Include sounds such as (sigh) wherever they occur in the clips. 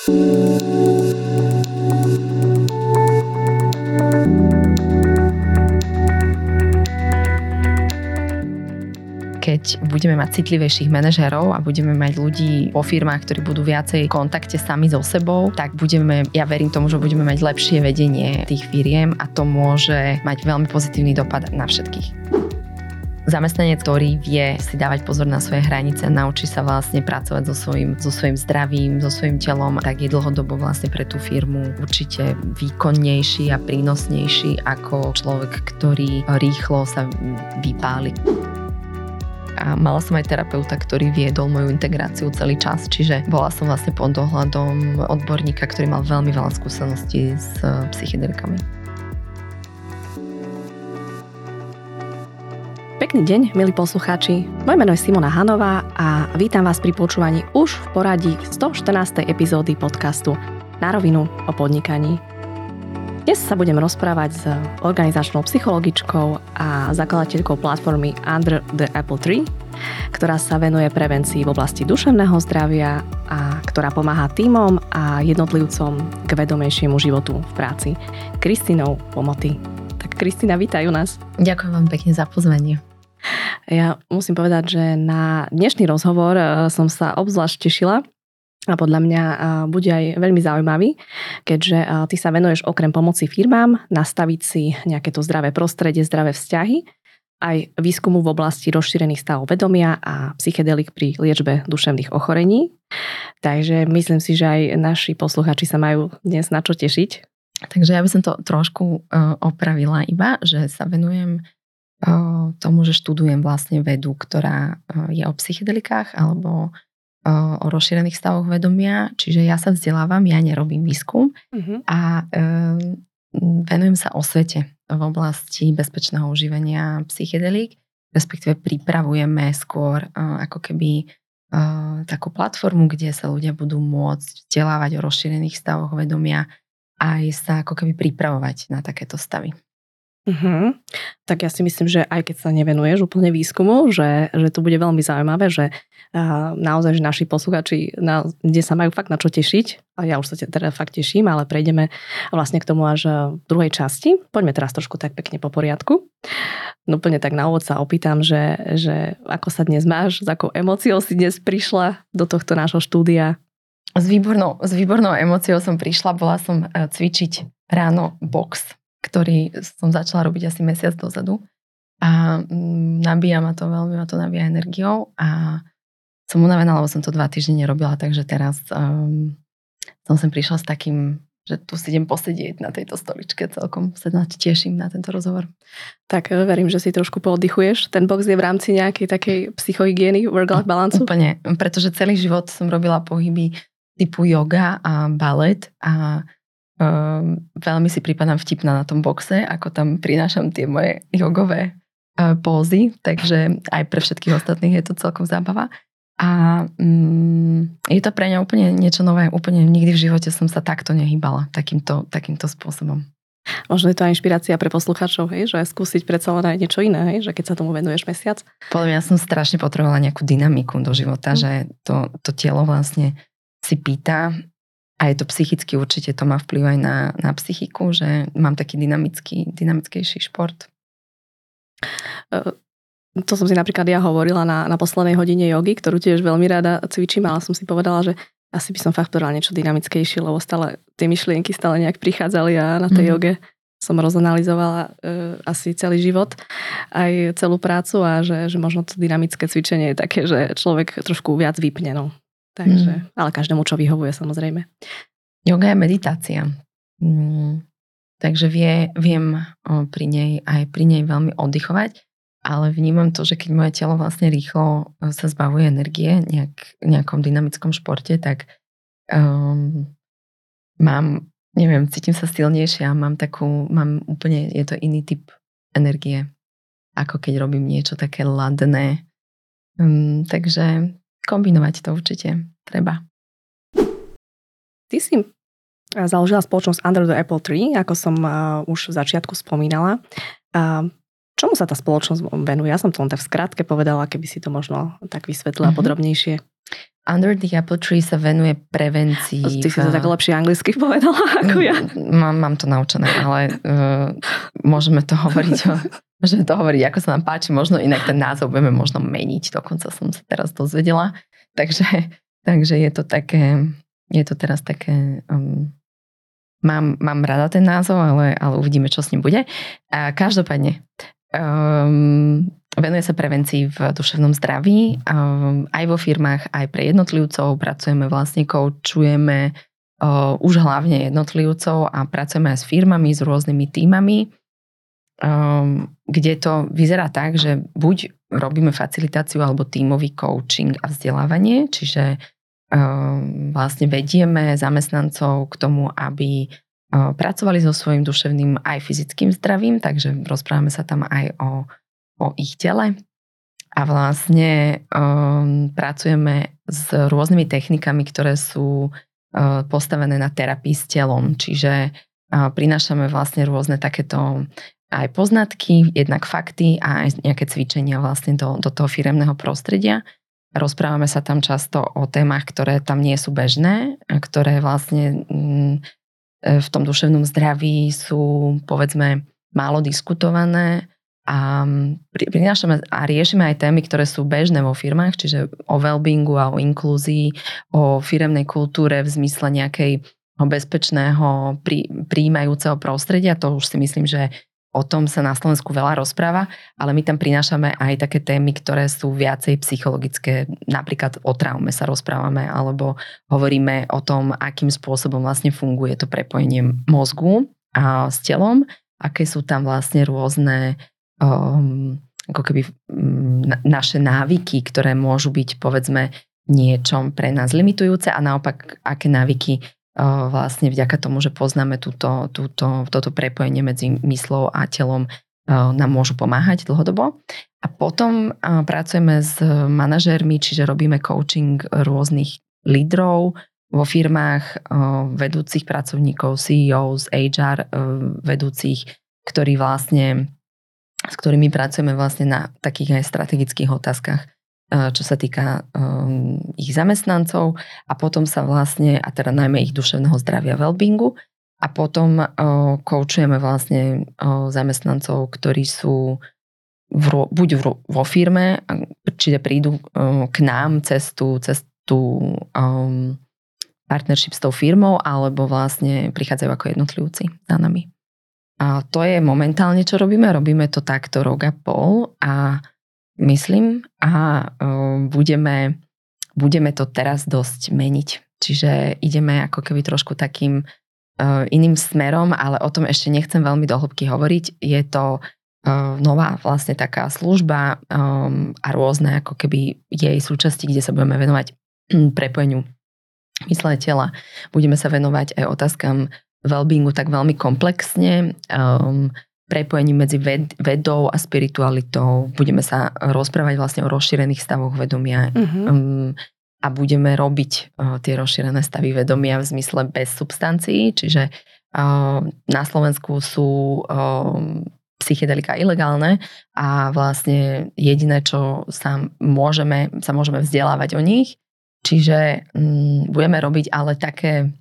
keď budeme mať citlivejších manažerov a budeme mať ľudí vo firmách, ktorí budú viacej v kontakte sami so sebou, tak budeme, ja verím tomu, že budeme mať lepšie vedenie tých firiem a to môže mať veľmi pozitívny dopad na všetkých zamestnanec, ktorý vie si dávať pozor na svoje hranice, naučí sa vlastne pracovať so svojím, so svojím zdravím, so svojím telom, tak je dlhodobo vlastne pre tú firmu určite výkonnejší a prínosnejší ako človek, ktorý rýchlo sa vypáli a mala som aj terapeuta, ktorý viedol moju integráciu celý čas, čiže bola som vlastne pod dohľadom odborníka, ktorý mal veľmi veľa skúseností s psychedelikami. Pekný deň, milí poslucháči. Moje meno je Simona Hanová a vítam vás pri počúvaní už v poradí 114. epizódy podcastu Na rovinu o podnikaní. Dnes sa budem rozprávať s organizačnou psychologičkou a zakladateľkou platformy Under the Apple Tree, ktorá sa venuje prevencii v oblasti duševného zdravia a ktorá pomáha týmom a jednotlivcom k vedomejšiemu životu v práci. Kristinou Pomoty. Tak Kristina, vítajú nás. Ďakujem vám pekne za pozvanie. Ja musím povedať, že na dnešný rozhovor eh, som sa obzvlášť tešila, a podľa mňa bude aj veľmi zaujímavý, keďže ty sa venuješ okrem pomoci firmám nastaviť si nejaké to zdravé prostredie, zdravé vzťahy, aj výskumu v oblasti rozšírených stavov vedomia a psychedelik pri liečbe duševných ochorení. Takže myslím si, že aj naši posluchači sa majú dnes na čo tešiť. Takže ja by som to trošku opravila iba, že sa venujem tomu, že študujem vlastne vedu, ktorá je o psychedelikách alebo o rozšírených stavoch vedomia, čiže ja sa vzdelávam, ja nerobím výskum uh-huh. a venujem sa osvete v oblasti bezpečného užívania psychedelík, respektíve pripravujeme skôr ako keby takú platformu, kde sa ľudia budú môcť vzdelávať o rozšírených stavoch vedomia aj sa ako keby pripravovať na takéto stavy. Uh-huh. Tak ja si myslím, že aj keď sa nevenuješ úplne výskumu, že, že to bude veľmi zaujímavé, že uh, naozaj, že naši posluchači, na, kde sa majú fakt na čo tešiť, a ja už sa teda fakt teším, ale prejdeme vlastne k tomu až v druhej časti. Poďme teraz trošku tak pekne po poriadku. No úplne tak na úvod sa opýtam, že, že ako sa dnes máš, s akou emóciou si dnes prišla do tohto nášho štúdia? S výbornou, s výbornou emóciou som prišla, bola som e, cvičiť ráno box ktorý som začala robiť asi mesiac dozadu. A mm, nabíja ma to, veľmi ma to nabíja energiou a som unavená, lebo som to dva týždne nerobila, takže teraz um, som sem prišla s takým, že tu si idem posedieť na tejto stoličke, celkom sa teším na tento rozhovor. Tak e, verím, že si trošku pooddychuješ. Ten box je v rámci nejakej takej psychohygieny, work-life balance? Úplne, pretože celý život som robila pohyby typu yoga a balet a Uh, veľmi si prípadám vtipná na tom boxe, ako tam prinášam tie moje jogové uh, pózy, takže aj pre všetkých ostatných je to celkom zábava. A um, je to pre mňa úplne niečo nové, úplne nikdy v živote som sa takto nehýbala, takýmto, takýmto spôsobom. Možno je to aj inšpirácia pre poslucháčov, hej, že skúsiť predsa len aj niečo iné, hej, že keď sa tomu venuješ mesiac. Podľa mňa som strašne potrebovala nejakú dynamiku do života, mm. že to, to telo vlastne si pýta, a je to psychicky určite, to má vplyv aj na, na psychiku, že mám taký dynamický, dynamickejší šport. Uh, to som si napríklad ja hovorila na, na poslednej hodine jogy, ktorú tiež veľmi rada cvičím, ale som si povedala, že asi by som fakt povedala niečo dynamickejšie, lebo stále tie myšlienky stále nejak prichádzali a na tej mm. joge som rozanalizovala uh, asi celý život, aj celú prácu a že, že možno to dynamické cvičenie je také, že človek trošku viac vypne. No. Takže, mm. ale každému, čo vyhovuje samozrejme. Yoga je meditácia. Mm, takže vie, viem o, pri nej aj pri nej veľmi oddychovať, ale vnímam to, že keď moje telo vlastne rýchlo sa zbavuje energie nejak, nejakom dynamickom športe, tak um, mám, neviem, cítim sa silnejšia, mám takú, mám úplne, je to iný typ energie, ako keď robím niečo také ladné. Um, takže kombinovať to určite treba. Ty si založila spoločnosť Under the Apple Tree, ako som už v začiatku spomínala. čomu sa tá spoločnosť venuje? Ja som to len tak v skratke povedala, keby si to možno tak vysvetlila mm-hmm. podrobnejšie. Under the Apple Tree sa venuje prevencii. Ty si to tak lepšie anglicky povedala ako ja. Mám, mám to naučené, ale uh, môžeme to hovoriť o, môžeme to hovoriť, ako sa nám páči, možno inak ten názov budeme možno meniť, dokonca som sa teraz dozvedela. Takže, takže je to také, je to teraz také, um, mám, mám rada ten názov, ale, ale uvidíme, čo s ním bude. A každopádne, um, venuje sa prevencii v duševnom zdraví. Um, aj vo firmách, aj pre jednotlivcov pracujeme koučujeme uh, už hlavne jednotlivcov a pracujeme aj s firmami, s rôznymi týmami, um, kde to vyzerá tak, že buď robíme facilitáciu alebo tímový coaching a vzdelávanie, čiže um, vlastne vedieme zamestnancov k tomu, aby pracovali so svojím duševným aj fyzickým zdravím, takže rozprávame sa tam aj o o ich tele. A vlastne um, pracujeme s rôznymi technikami, ktoré sú uh, postavené na terapii s telom, čiže uh, prinášame vlastne rôzne takéto aj poznatky, jednak fakty a aj nejaké cvičenia vlastne do, do toho firemného prostredia. Rozprávame sa tam často o témach, ktoré tam nie sú bežné, ktoré vlastne mm, v tom duševnom zdraví sú povedzme málo diskutované a prinášame a riešime aj témy, ktoré sú bežné vo firmách, čiže o wellbeingu a o inklúzii, o firemnej kultúre v zmysle nejakej bezpečného, prí, príjmajúceho prostredia. To už si myslím, že o tom sa na Slovensku veľa rozpráva, ale my tam prinášame aj také témy, ktoré sú viacej psychologické. Napríklad o traume sa rozprávame, alebo hovoríme o tom, akým spôsobom vlastne funguje to prepojenie mozgu a s telom, aké sú tam vlastne rôzne um, ako keby um, naše návyky, ktoré môžu byť povedzme niečom pre nás limitujúce a naopak aké návyky uh, vlastne vďaka tomu, že poznáme túto, túto, toto prepojenie medzi myslou a telom uh, nám môžu pomáhať dlhodobo. A potom uh, pracujeme s manažérmi, čiže robíme coaching rôznych lídrov vo firmách, vedúcich pracovníkov, CEOs, HR vedúcich, ktorí vlastne s ktorými pracujeme vlastne na takých aj strategických otázkach, eh, čo sa týka um, ich zamestnancov a potom sa vlastne, a teda najmä ich duševného zdravia, wellbeingu a potom uh, koučujeme vlastne zamestnancov, ktorí sú v, buď v, vo firme, čiže prídu k nám cez tú, cez tú um, partnership s tou firmou, alebo vlastne prichádzajú ako jednotlivci za nami. A to je momentálne, čo robíme. Robíme to takto rok a pol a myslím a uh, budeme, budeme to teraz dosť meniť. Čiže ideme ako keby trošku takým uh, iným smerom, ale o tom ešte nechcem veľmi dohlbky hovoriť. Je to uh, nová vlastne taká služba a rôzne ako keby jej súčasti, kde sa budeme venovať prepojeniu mysle tela. Budeme sa venovať aj otázkam wellbeingu tak veľmi komplexne, um, prepojení medzi ved, vedou a spiritualitou. Budeme sa rozprávať vlastne o rozšírených stavoch vedomia uh-huh. um, a budeme robiť uh, tie rozšírené stavy vedomia v zmysle bez substancií, čiže uh, na Slovensku sú um, psychedelika ilegálne a vlastne jediné, čo sa môžeme, sa môžeme vzdelávať o nich, čiže um, budeme robiť ale také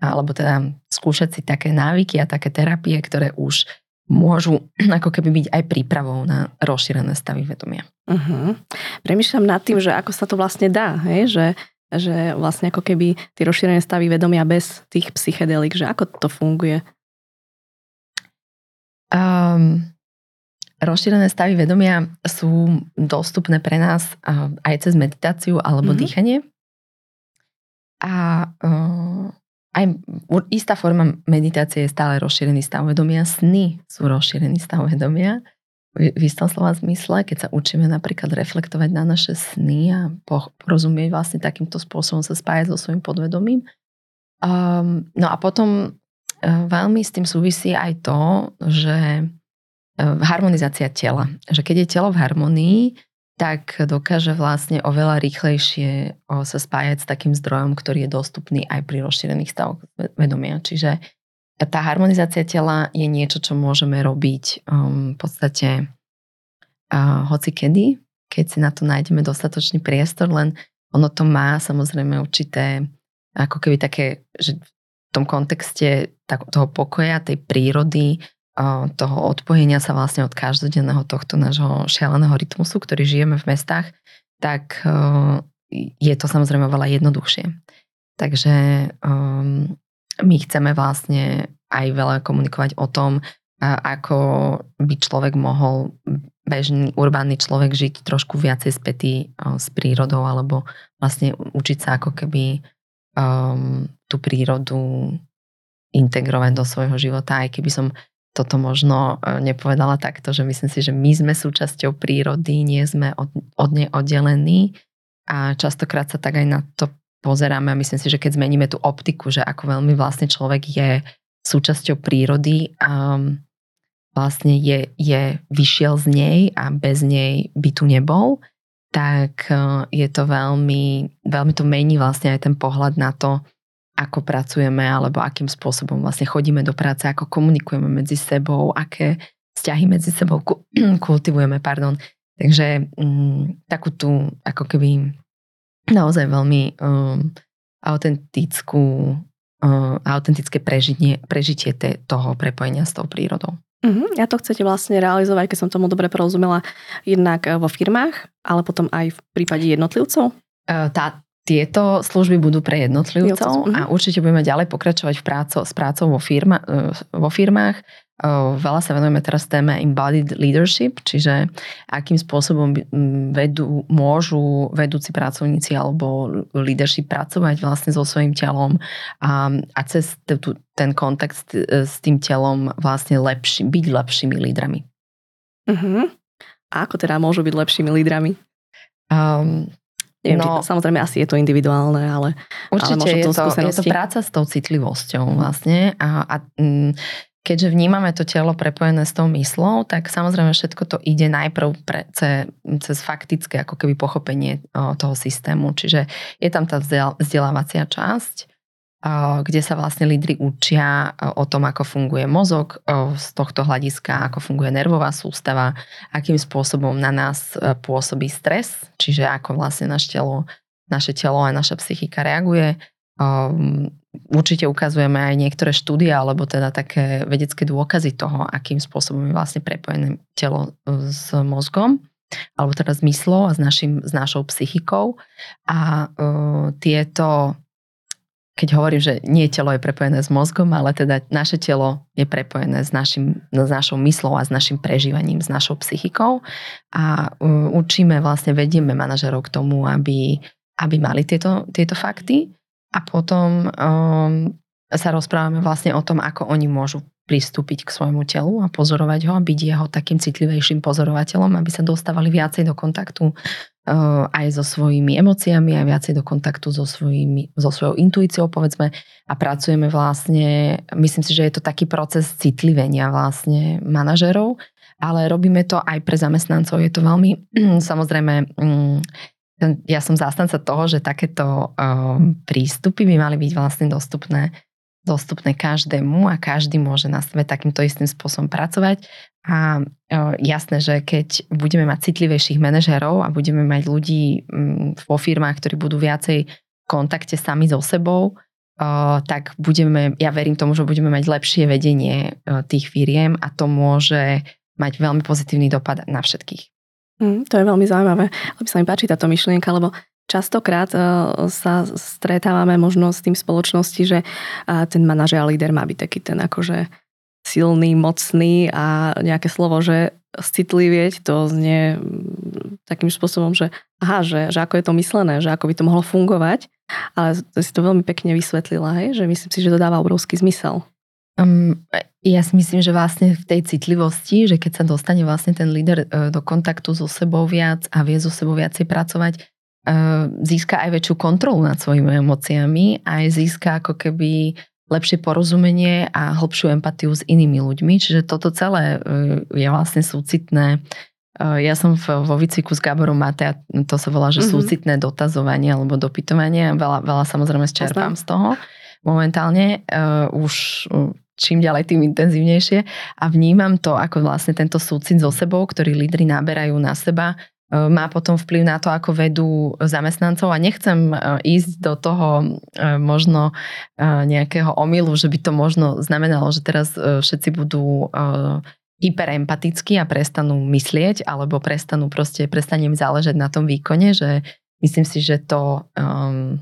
alebo teda skúšať si také návyky a také terapie, ktoré už môžu (clears throat) ako keby byť aj prípravou na rozšírené stavy vedomia. Uh-huh. Premýšľam nad tým, že ako sa to vlastne dá, hej? Že, že vlastne ako keby tie rozšírené stavy vedomia bez tých psychedelik, že ako to funguje? Um, rozšírené stavy vedomia sú dostupné pre nás uh, aj cez meditáciu alebo uh-huh. dýchanie. A uh, aj istá forma meditácie je stále rozšírený stav vedomia. Sny sú rozšírený stav vedomia. V, v istom slova zmysle, keď sa učíme napríklad reflektovať na naše sny a porozumieť vlastne takýmto spôsobom sa spájať so svojím podvedomím. Um, no a potom uh, veľmi s tým súvisí aj to, že uh, harmonizácia tela. Že keď je telo v harmonii, tak dokáže vlastne oveľa rýchlejšie sa spájať s takým zdrojom, ktorý je dostupný aj pri rozšírených stavoch vedomia. Čiže tá harmonizácia tela je niečo, čo môžeme robiť um, v podstate uh, hoci kedy, keď si na to nájdeme dostatočný priestor, len ono to má samozrejme určité, ako keby také, že v tom kontexte toho pokoja, tej prírody, toho odpojenia sa vlastne od každodenného tohto nášho šialeného rytmusu, ktorý žijeme v mestách, tak je to samozrejme veľa jednoduchšie. Takže um, my chceme vlastne aj veľa komunikovať o tom, ako by človek mohol, bežný urbánny človek žiť trošku viacej spätý s prírodou alebo vlastne učiť sa ako keby um, tú prírodu integrovať do svojho života, aj keby som toto možno e, nepovedala takto, že myslím si, že my sme súčasťou prírody, nie sme od, od nej oddelení. A častokrát sa tak aj na to pozeráme a myslím si, že keď zmeníme tú optiku, že ako veľmi vlastne človek je súčasťou prírody a vlastne je, je vyšiel z nej a bez nej by tu nebol, tak e, je to veľmi, veľmi to mení vlastne aj ten pohľad na to, ako pracujeme alebo akým spôsobom vlastne chodíme do práce, ako komunikujeme medzi sebou, aké vzťahy medzi sebou (clears throat) kultivujeme, pardon. Takže um, takú tú ako keby naozaj veľmi um, autentickú, um, autentické prežitie, prežitie te, toho prepojenia s tou prírodou. Uh-huh. Ja to chcete vlastne realizovať, keď som tomu dobre porozumela, jednak vo firmách, ale potom aj v prípade jednotlivcov? Tá, tieto služby budú pre jednotlivcov a určite budeme ďalej pokračovať v práco, s prácou vo, firma, vo firmách. Veľa sa venujeme teraz téme embodied leadership, čiže akým spôsobom vedú, môžu vedúci pracovníci alebo leadership pracovať vlastne so svojím telom a, a cez ten kontakt s tým telom vlastne lepší, byť lepšími lídrami. Uh-huh. A ako teda môžu byť lepšími lídrami? Um, Neviem, no, či samozrejme asi je to individuálne, ale Určite ale je, to, je to práca s tou citlivosťou vlastne a, a mm, keďže vnímame to telo prepojené s tou myslou, tak samozrejme všetko to ide najprv pre, ce, cez faktické ako keby pochopenie o, toho systému. Čiže je tam tá vzdelávacia časť, kde sa vlastne lídry učia o tom, ako funguje mozog z tohto hľadiska, ako funguje nervová sústava, akým spôsobom na nás pôsobí stres, čiže ako vlastne naše telo, naše telo a naša psychika reaguje. Určite ukazujeme aj niektoré štúdie alebo teda také vedecké dôkazy toho, akým spôsobom je vlastne prepojené telo s mozgom alebo teda s myslou a s, našim, s našou psychikou. A uh, tieto keď hovorím, že nie telo je prepojené s mozgom, ale teda naše telo je prepojené s, našim, s našou myslou a s našim prežívaním, s našou psychikou. A uh, učíme, vlastne vedieme manažerov k tomu, aby, aby mali tieto, tieto fakty. A potom um, sa rozprávame vlastne o tom, ako oni môžu pristúpiť k svojmu telu a pozorovať ho a byť jeho takým citlivejším pozorovateľom, aby sa dostávali viacej do kontaktu aj so svojimi emóciami a viacej do kontaktu so, svojimi, so svojou intuíciou, povedzme, a pracujeme vlastne, myslím si, že je to taký proces citlivenia vlastne manažerov, ale robíme to aj pre zamestnancov. Je to veľmi, (clears throat) samozrejme, um, ja som zástanca toho, že takéto um, prístupy by mali byť vlastne dostupné dostupné každému a každý môže na sebe takýmto istým spôsobom pracovať. A e, jasné, že keď budeme mať citlivejších manažerov a budeme mať ľudí mm, vo firmách, ktorí budú viacej v kontakte sami so sebou, e, tak budeme, ja verím tomu, že budeme mať lepšie vedenie e, tých firiem a to môže mať veľmi pozitívny dopad na všetkých. Mm, to je veľmi zaujímavé, lebo sa mi páči táto myšlienka, lebo Častokrát e, sa stretávame možno s tým spoločnosti, že ten manažer a líder má byť taký ten akože silný, mocný a nejaké slovo, že citlivieť, to znie takým spôsobom, že aha, že, že ako je to myslené, že ako by to mohlo fungovať, ale si to veľmi pekne vysvetlila, hej? že myslím si, že to dáva obrovský zmysel. Um, ja si myslím, že vlastne v tej citlivosti, že keď sa dostane vlastne ten líder e, do kontaktu so sebou viac a vie so sebou viacej pracovať, Eh, získa aj väčšiu kontrolu nad svojimi emóciami a aj získa ako keby lepšie porozumenie a hlbšiu empatiu s inými ľuďmi. Čiže toto celé eh, je vlastne súcitné. Eh, ja som vo výcviku s Gáborom Mate a to sa volá, že mm-hmm. súcitné dotazovanie alebo dopytovanie. Veľa, veľa samozrejme čerpám z toho momentálne. Už čím ďalej, tým intenzívnejšie a vnímam to ako vlastne tento súcit so sebou, ktorý lídry naberajú na seba má potom vplyv na to, ako vedú zamestnancov. A nechcem ísť do toho možno nejakého omylu, že by to možno znamenalo, že teraz všetci budú hyperempatickí a prestanú myslieť alebo prestanú proste, prestane záležať na tom výkone, že myslím si, že to um,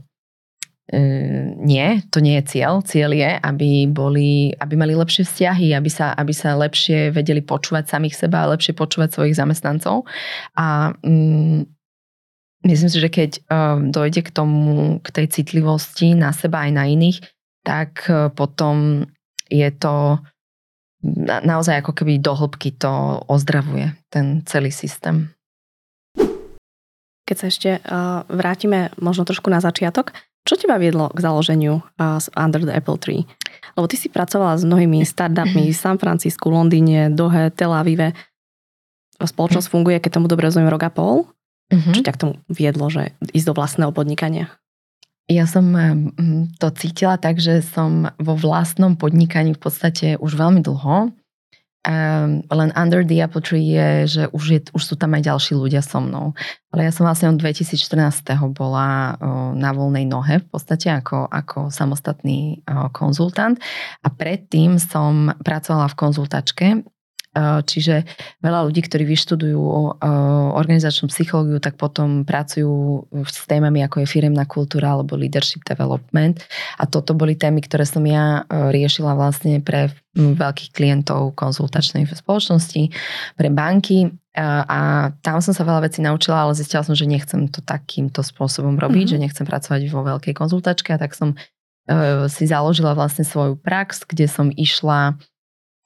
nie, to nie je cieľ. Cieľ je, aby, boli, aby mali lepšie vzťahy, aby sa, aby sa lepšie vedeli počúvať samých seba a lepšie počúvať svojich zamestnancov. A um, myslím si, že keď um, dojde k tomu, k tej citlivosti na seba aj na iných, tak uh, potom je to na, naozaj ako keby do hĺbky to ozdravuje ten celý systém. Keď sa ešte uh, vrátime možno trošku na začiatok, čo teba viedlo k založeniu uh, Under the Apple Tree? Lebo ty si pracovala s mnohými startupmi v San Francisku, Londýne, Dohe, Tel Avive. Spoločnosť funguje, keď tomu dobre rozumiem, rok a pol. Uh-huh. Čo ťa k tomu viedlo, že ísť do vlastného podnikania? Ja som to cítila tak, že som vo vlastnom podnikaní v podstate už veľmi dlho. Um, len Under the Apple Tree je, že už, je, už sú tam aj ďalší ľudia so mnou. Ale ja som vlastne od 2014. bola uh, na voľnej nohe v podstate ako, ako samostatný uh, konzultant a predtým som pracovala v konzultačke čiže veľa ľudí, ktorí vyštudujú eh, organizačnú psychológiu, tak potom pracujú s témami ako je firemná kultúra alebo leadership development. A toto boli témy, ktoré som ja eh, riešila vlastne pre veľkých klientov konzultačnej spoločnosti, pre banky a tam som sa veľa vecí naučila, ale zistila som, že nechcem to takýmto spôsobom robiť, mm-hmm. že nechcem pracovať vo veľkej konzultačke a tak som si založila vlastne svoju prax, kde som išla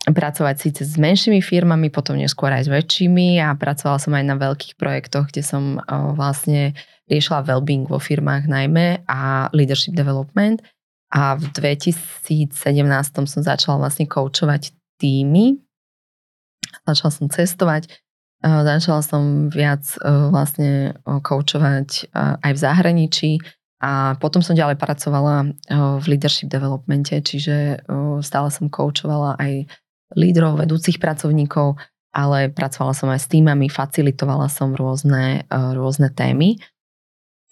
pracovať síce s menšími firmami, potom neskôr aj s väčšími a pracovala som aj na veľkých projektoch, kde som vlastne riešila well-being vo firmách najmä a leadership development. A v 2017 som začala vlastne koučovať týmy. Začala som cestovať, začala som viac vlastne koučovať aj v zahraničí a potom som ďalej pracovala v leadership developmente, čiže stále som koučovala aj lídrov, vedúcich pracovníkov, ale pracovala som aj s týmami, facilitovala som rôzne, e, rôzne témy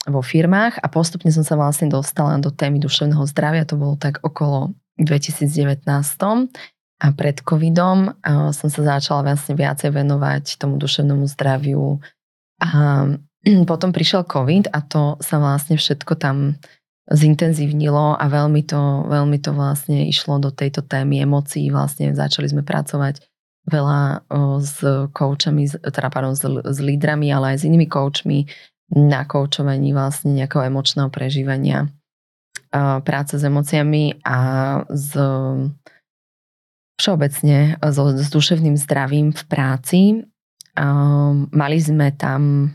vo firmách a postupne som sa vlastne dostala do témy duševného zdravia, to bolo tak okolo 2019 a pred covidom e, som sa začala vlastne viacej venovať tomu duševnému zdraviu. A (clears throat) potom prišiel covid a to sa vlastne všetko tam zintenzívnilo a veľmi to, veľmi to vlastne išlo do tejto témy emócií. Vlastne začali sme pracovať veľa s koučami, teda pardon, s, s lídrami, ale aj s inými koučmi na koučovaní vlastne nejakého emočného prežívania práce s emóciami a s všeobecne so, s duševným zdravím v práci. Mali sme tam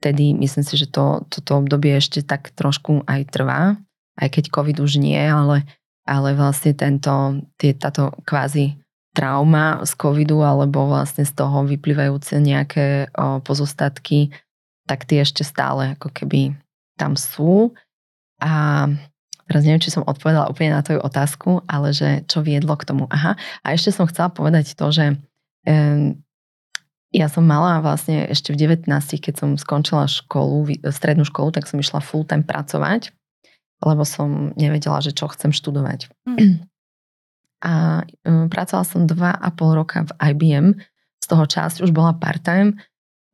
vtedy myslím si, že to, toto obdobie ešte tak trošku aj trvá, aj keď COVID už nie, ale, ale vlastne tento, tie, táto kvázi trauma z covidu alebo vlastne z toho vyplývajúce nejaké o, pozostatky, tak tie ešte stále ako keby tam sú. A teraz neviem, či som odpovedala úplne na tvoju otázku, ale že čo viedlo k tomu. Aha, a ešte som chcela povedať to, že ja som mala vlastne ešte v 19, keď som skončila školu, strednú školu, tak som išla full time pracovať, lebo som nevedela, že čo chcem študovať. Mm. A um, pracovala som 2,5 roka v IBM, z toho časť už bola part-time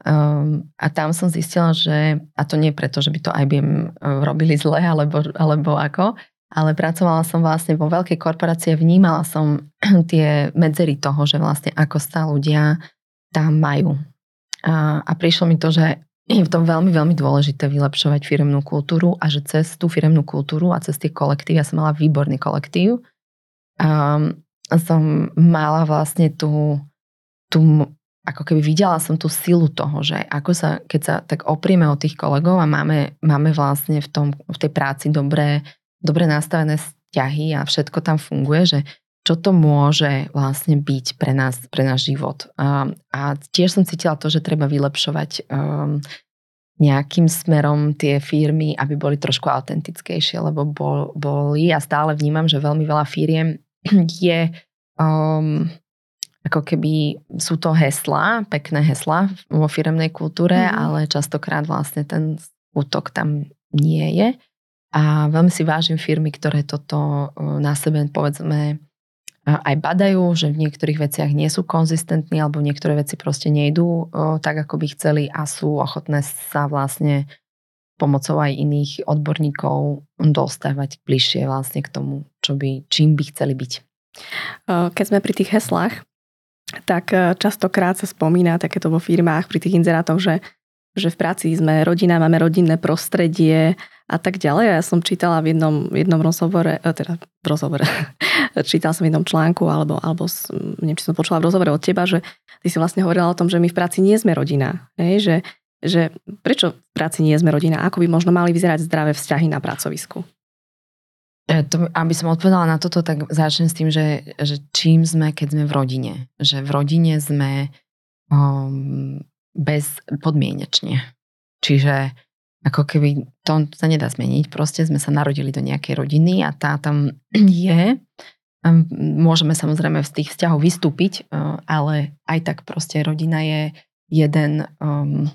um, a tam som zistila, že, a to nie preto, že by to IBM uh, robili zle, alebo, alebo ako, ale pracovala som vlastne vo veľkej korporácii a vnímala som (clears throat) tie medzery toho, že vlastne ako sa ľudia tam majú. A, a prišlo mi to, že je v tom veľmi, veľmi dôležité vylepšovať firemnú kultúru a že cez tú firemnú kultúru a cez tie kolektívy, ja som mala výborný kolektív, a som mala vlastne tú, tú ako keby videla som tú silu toho, že ako sa, keď sa tak oprieme od tých kolegov a máme, máme vlastne v, tom, v tej práci dobré, dobre nastavené vzťahy a všetko tam funguje, že čo to môže vlastne byť pre nás, pre náš život. A, a tiež som cítila to, že treba vylepšovať um, nejakým smerom tie firmy, aby boli trošku autentickejšie, lebo bol, boli a stále vnímam, že veľmi veľa firiem (clears throat) je um, ako keby sú to heslá, pekné heslá vo firemnej kultúre, mm. ale častokrát vlastne ten útok tam nie je. A veľmi si vážim firmy, ktoré toto na sebe povedzme aj badajú, že v niektorých veciach nie sú konzistentní alebo niektoré veci proste nejdú tak, ako by chceli a sú ochotné sa vlastne pomocou aj iných odborníkov dostávať bližšie vlastne k tomu, čo by, čím by chceli byť. Keď sme pri tých heslách, tak častokrát sa spomína takéto vo firmách pri tých inzerátoch, že že v práci sme rodina, máme rodinné prostredie a tak ďalej. Ja som čítala v jednom, jednom rozhovore, e, teda v rozhovore, (laughs) čítala som v jednom článku, alebo, alebo neviem, či som počula v rozhovore od teba, že ty si vlastne hovorila o tom, že my v práci nie sme rodina. Hej? Že, že prečo v práci nie sme rodina? Ako by možno mali vyzerať zdravé vzťahy na pracovisku? E, to, aby som odpovedala na toto, tak začnem s tým, že, že čím sme, keď sme v rodine. Že v rodine sme um, bezpodmienečne. Čiže ako keby to sa nedá zmeniť. Proste sme sa narodili do nejakej rodiny a tá tam (clears throat) je. Môžeme samozrejme z tých vzťahov vystúpiť, e, ale aj tak proste rodina je jeden um,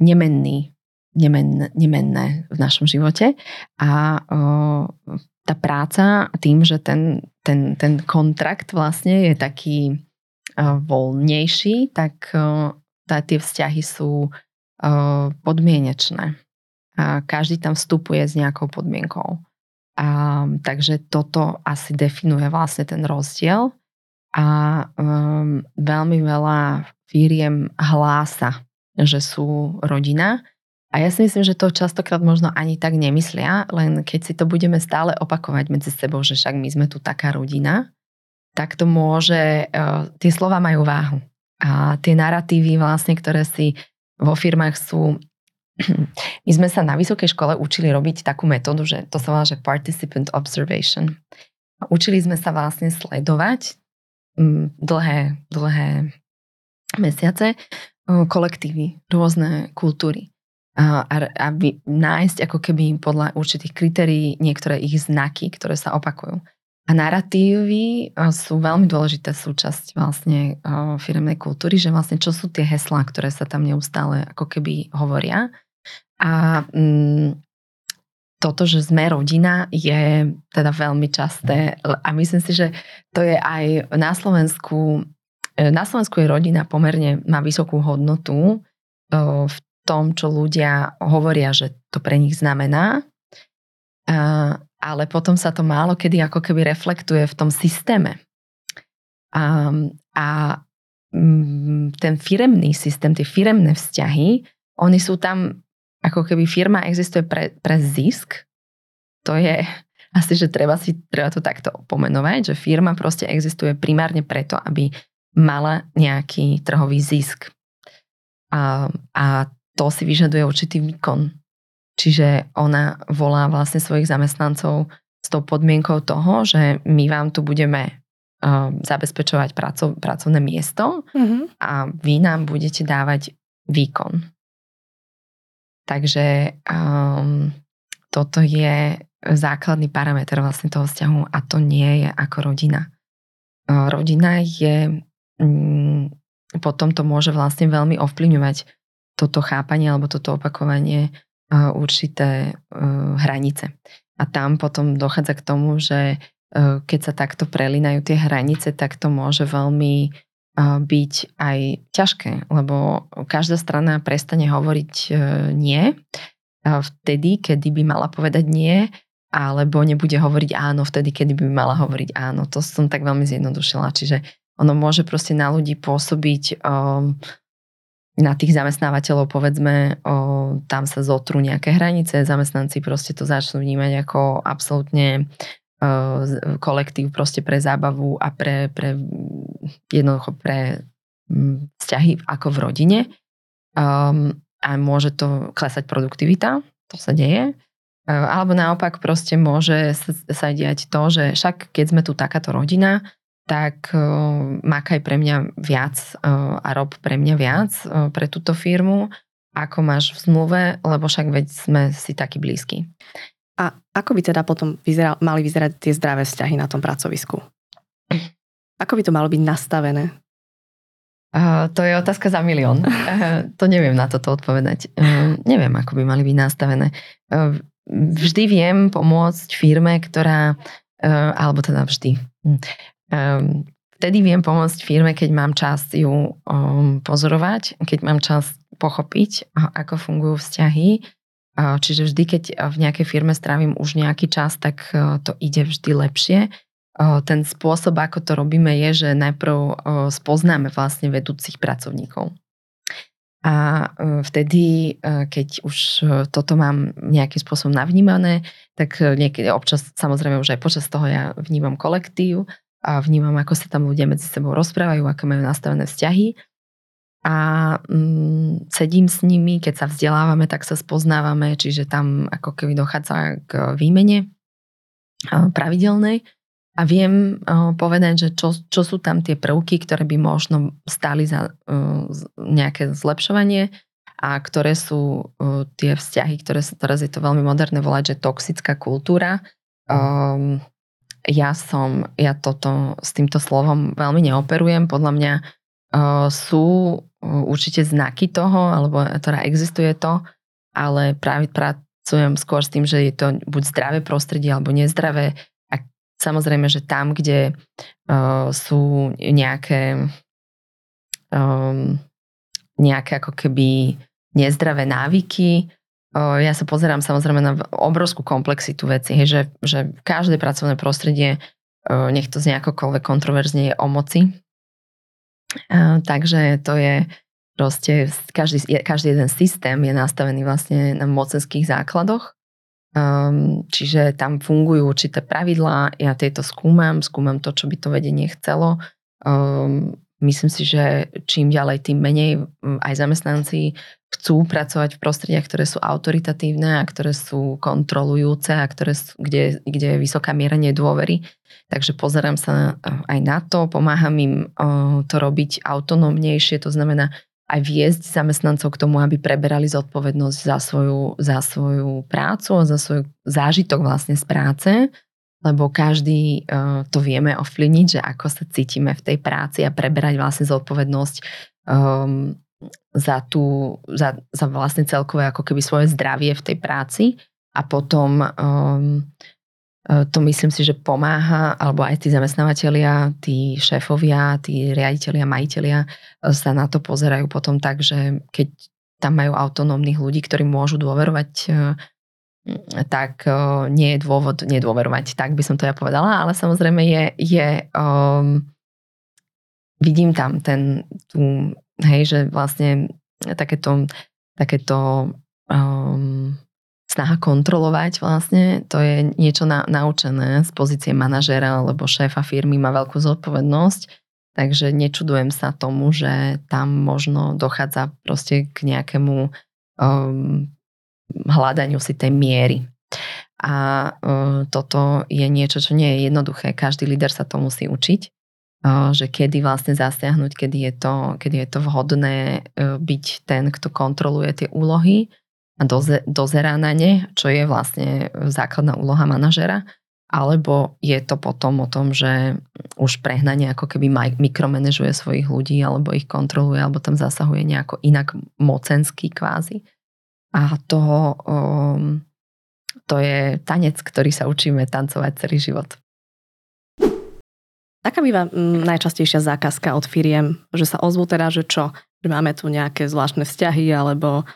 nemenný, nemen, nemenné v našom živote a uh, tá práca tým, že ten, ten, ten kontrakt vlastne je taký uh, voľnejší, tak uh, tá, tie vzťahy sú uh, podmienečné. A každý tam vstupuje s nejakou podmienkou. A, takže toto asi definuje vlastne ten rozdiel. A um, veľmi veľa firiem hlása, že sú rodina. A ja si myslím, že to častokrát možno ani tak nemyslia, len keď si to budeme stále opakovať medzi sebou, že však my sme tu taká rodina, tak to môže, uh, tie slova majú váhu. A tie narratívy vlastne, ktoré si vo firmách sú (clears throat) my sme sa na vysokej škole učili robiť takú metódu, že to sa volá, že participant observation. Učili sme sa vlastne sledovať mm, dlhé, dlhé mesiace kolektívy, rôzne kultúry. A, a nájsť ako keby podľa určitých kritérií niektoré ich znaky, ktoré sa opakujú. A narratívy sú veľmi dôležité súčasť vlastne firemnej kultúry, že vlastne čo sú tie heslá, ktoré sa tam neustále ako keby hovoria. A mm, toto, že sme rodina, je teda veľmi časté a myslím si, že to je aj na Slovensku, e, na Slovensku je rodina pomerne, má vysokú hodnotu v tom, čo ľudia hovoria, že to pre nich znamená ale potom sa to málo kedy ako keby reflektuje v tom systéme. A, a mm, ten firemný systém, tie firemné vzťahy, oni sú tam, ako keby firma existuje pre, pre zisk. To je (laughs) asi, že treba, si, treba to takto pomenovať, že firma proste existuje primárne preto, aby mala nejaký trhový zisk. A, a to si vyžaduje určitý výkon Čiže ona volá vlastne svojich zamestnancov s tou podmienkou toho, že my vám tu budeme uh, zabezpečovať praco, pracovné miesto mm-hmm. a vy nám budete dávať výkon. Takže um, toto je základný parameter vlastne toho vzťahu a to nie je ako rodina. Uh, rodina je, um, potom to môže vlastne veľmi ovplyvňovať toto chápanie alebo toto opakovanie určité hranice. A tam potom dochádza k tomu, že keď sa takto prelínajú tie hranice, tak to môže veľmi byť aj ťažké, lebo každá strana prestane hovoriť nie vtedy, kedy by mala povedať nie, alebo nebude hovoriť áno vtedy, kedy by mala hovoriť áno. To som tak veľmi zjednodušila. Čiže ono môže proste na ľudí pôsobiť um, na tých zamestnávateľov povedzme, o, tam sa zotrú nejaké hranice, zamestnanci proste to začnú vnímať ako absolútne o, kolektív proste pre zábavu a pre, pre jednoducho pre vzťahy ako v rodine. Um, a môže to klesať produktivita, to sa deje. Alebo naopak proste môže sa diať to, že však keď sme tu takáto rodina, tak uh, makaj pre mňa viac uh, a rob pre mňa viac uh, pre túto firmu, ako máš v zmluve, lebo však veď sme si takí blízki. A ako by teda potom vyzeral, mali vyzerať tie zdravé vzťahy na tom pracovisku? (clears throat) Ako by to malo byť nastavené? Uh, to je otázka za milión. Uh, (laughs) to neviem na toto odpovedať. Uh, neviem, ako by mali byť nastavené. Uh, vždy viem pomôcť firme, ktorá, uh, alebo teda vždy. Um, vtedy viem pomôcť firme, keď mám čas ju um, pozorovať, keď mám čas pochopiť, ako fungujú vzťahy. Čiže vždy, keď v nejakej firme strávim už nejaký čas, tak uh, to ide vždy lepšie ten spôsob, ako to robíme, je, že najprv spoznáme vlastne vedúcich pracovníkov. A vtedy, keď už toto mám nejakým spôsobom navnímané, tak niekedy občas, samozrejme už aj počas toho ja vnímam kolektív a vnímam, ako sa tam ľudia medzi sebou rozprávajú, aké majú nastavené vzťahy. A mm, sedím s nimi, keď sa vzdelávame, tak sa spoznávame, čiže tam ako keby dochádza k výmene pravidelnej a viem povedať, že čo, čo sú tam tie prvky, ktoré by možno stáli za uh, nejaké zlepšovanie a ktoré sú uh, tie vzťahy, ktoré sa teraz je to veľmi moderné volať, že toxická kultúra. Um, ja som, ja toto s týmto slovom veľmi neoperujem. Podľa mňa uh, sú uh, určite znaky toho, alebo teda existuje to, ale práve pracujem skôr s tým, že je to buď zdravé prostredie alebo nezdravé Samozrejme, že tam, kde uh, sú nejaké um, nejaké ako keby nezdravé návyky, ja sa pozerám samozrejme na obrovskú komplexitu veci, hej, že, že každé pracovné prostredie, nech to z nejakokoľvek kontroverzne je o moci. Takže to je proste, každý, každý jeden systém je nastavený vlastne na mocenských základoch Um, čiže tam fungujú určité pravidlá, ja tieto skúmam, skúmam to, čo by to vedenie chcelo. Um, myslím si, že čím ďalej, tým menej aj zamestnanci chcú pracovať v prostrediach, ktoré sú autoritatívne a ktoré sú kontrolujúce a ktoré sú, kde, kde je vysoká miera nedôvery. Takže pozerám sa aj na to, pomáham im uh, to robiť autonómnejšie, to znamená, aj viesť zamestnancov k tomu, aby preberali zodpovednosť za svoju, za svoju prácu a za svoj zážitok vlastne z práce, lebo každý uh, to vieme ovplyvniť, že ako sa cítime v tej práci a preberať vlastne zodpovednosť za, tú, za, za vlastne celkové ako keby svoje zdravie v tej práci a potom um, to myslím si, že pomáha, alebo aj tí zamestnávateľia, tí šéfovia, tí riaditeľia, majiteľia e, sa na to pozerajú potom tak, že keď tam majú autonómnych ľudí, ktorí môžu dôverovať, e, tak nie je dôvod nedôverovať, tak by som to ja povedala, ale samozrejme je, je um, vidím tam ten, tú, hej, že vlastne takéto, takéto um, snaha kontrolovať vlastne, to je niečo na, naučené z pozície manažera alebo šéfa firmy má veľkú zodpovednosť, takže nečudujem sa tomu, že tam možno dochádza proste k nejakému um, hľadaniu si tej miery. A uh, toto je niečo, čo nie je jednoduché. Každý líder sa to musí učiť, že kedy vlastne zasiahnuť, kedy je to, kedy je to vhodné uh, byť ten, kto kontroluje tie úlohy a doze, dozerá na ne, čo je vlastne základná úloha manažera, alebo je to potom o tom, že už prehnanie ako keby mikromanežuje svojich ľudí, alebo ich kontroluje, alebo tam zasahuje nejako inak mocenský kvázi. A to, um, to je tanec, ktorý sa učíme tancovať celý život. Taká býva mm, najčastejšia zákazka od firiem, že sa ozvú teda, že čo, že máme tu nejaké zvláštne vzťahy, alebo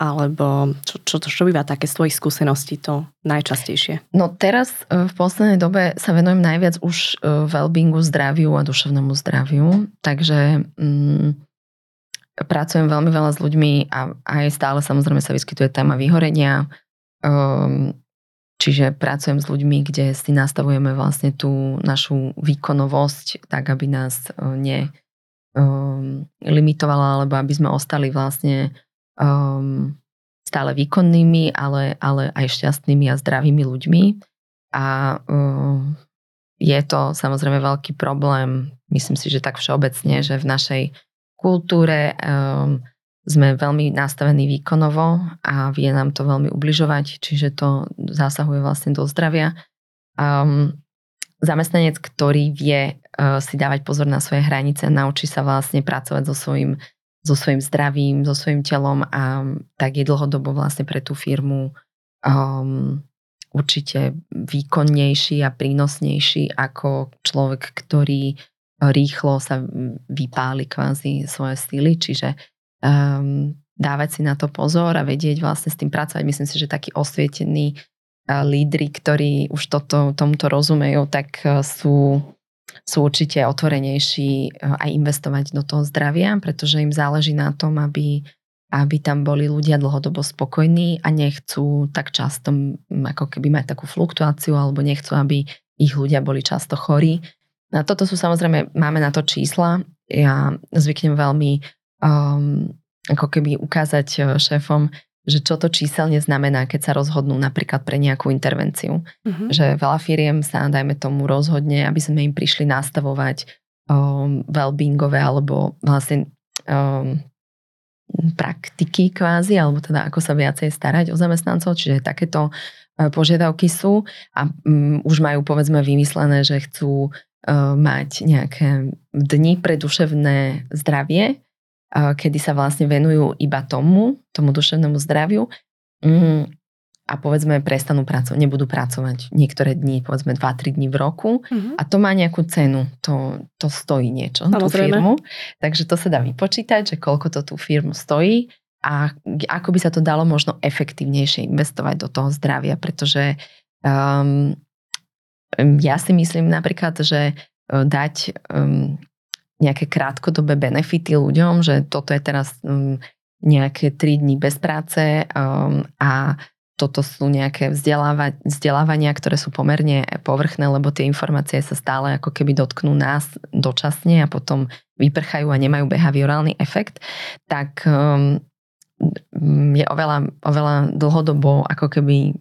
alebo čo, čo, čo býva také z tvojich skúseností to najčastejšie? No teraz e, v poslednej dobe sa venujem najviac už e, wellbeingu, zdraviu a duševnému zdraviu, takže mm, pracujem veľmi veľa s ľuďmi a aj stále samozrejme sa vyskytuje téma vyhorenia, um, čiže pracujem s ľuďmi, kde si nastavujeme vlastne tú našu výkonovosť tak, aby nás uh, ne um, limitovala, alebo aby sme ostali vlastne um, stále výkonnými, ale, ale aj šťastnými a zdravými ľuďmi. A um, je to samozrejme veľký problém, myslím si, že tak všeobecne, že v našej kultúre um, sme veľmi nastavení výkonovo a vie nám to veľmi ubližovať, čiže to zasahuje vlastne do zdravia. Um, zamestnanec, ktorý vie uh, si dávať pozor na svoje hranice, naučí sa vlastne pracovať so svojím, so svojím zdravím, so svojím telom a tak je dlhodobo vlastne pre tú firmu um, určite výkonnejší a prínosnejší ako človek, ktorý rýchlo sa vypáli kvázi svoje stily, čiže um, dávať si na to pozor a vedieť vlastne s tým pracovať. Myslím si, že takí osvietení lídry, ktorí už toto, tomuto rozumejú, tak e, sú, sú určite otvorenejší e, aj investovať do toho zdravia, pretože im záleží na tom, aby, aby tam boli ľudia dlhodobo spokojní a nechcú tak často ako keby mať takú fluktuáciu alebo nechcú, aby ich ľudia boli často chorí. A toto sú samozrejme, máme na to čísla. Ja zvyknem veľmi um, ako keby ukázať e, šéfom, že čo to číselne znamená, keď sa rozhodnú napríklad pre nejakú intervenciu. Uh-huh. Že veľa firiem sa, dajme tomu, rozhodne, aby sme im prišli nastavovať um, well-beingové alebo vlastne um, praktiky kvázi, alebo teda ako sa viacej starať o zamestnancov, čiže takéto uh, požiadavky sú a um, už majú povedzme vymyslené, že chcú uh, mať nejaké dni pre duševné zdravie, kedy sa vlastne venujú iba tomu, tomu duševnému zdraviu mm, a povedzme prestanú pracovať, nebudú pracovať niektoré dni, povedzme 2-3 dní v roku uh-huh. a to má nejakú cenu, to, to stojí niečo, Samozrejme. tú firmu. Takže to sa dá vypočítať, že koľko to tú firmu stojí a ako by sa to dalo možno efektívnejšie investovať do toho zdravia, pretože um, ja si myslím napríklad, že e, dať um, nejaké krátkodobé benefity ľuďom, že toto je teraz um, nejaké 3 dní bez práce um, a toto sú nejaké vzdeláva- vzdelávania, ktoré sú pomerne povrchné, lebo tie informácie sa stále ako keby dotknú nás dočasne a potom vyprchajú a nemajú behaviorálny efekt, tak um, je oveľa, oveľa dlhodobo ako keby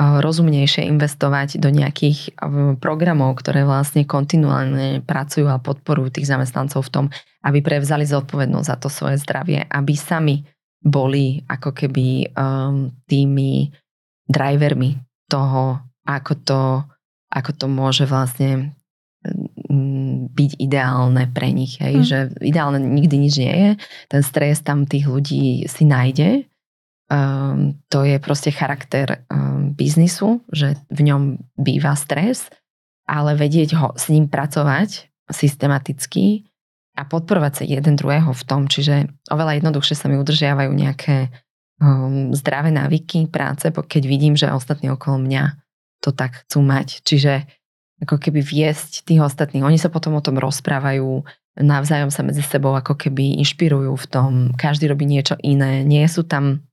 rozumnejšie investovať do nejakých programov, ktoré vlastne kontinuálne pracujú a podporujú tých zamestnancov v tom, aby prevzali zodpovednosť za to svoje zdravie, aby sami boli ako keby um, tými drivermi toho, ako to, ako to môže vlastne um, byť ideálne pre nich. Hej? Mm. Že ideálne nikdy nič nie je. Ten stres tam tých ľudí si nájde Um, to je proste charakter um, biznisu, že v ňom býva stres, ale vedieť ho s ním pracovať systematicky a podporovať sa jeden druhého v tom, čiže oveľa jednoduchšie sa mi udržiavajú nejaké um, zdravé návyky práce, keď vidím, že ostatní okolo mňa to tak chcú mať. Čiže ako keby viesť tých ostatných. Oni sa potom o tom rozprávajú, navzájom sa medzi sebou ako keby inšpirujú v tom, každý robí niečo iné, nie sú tam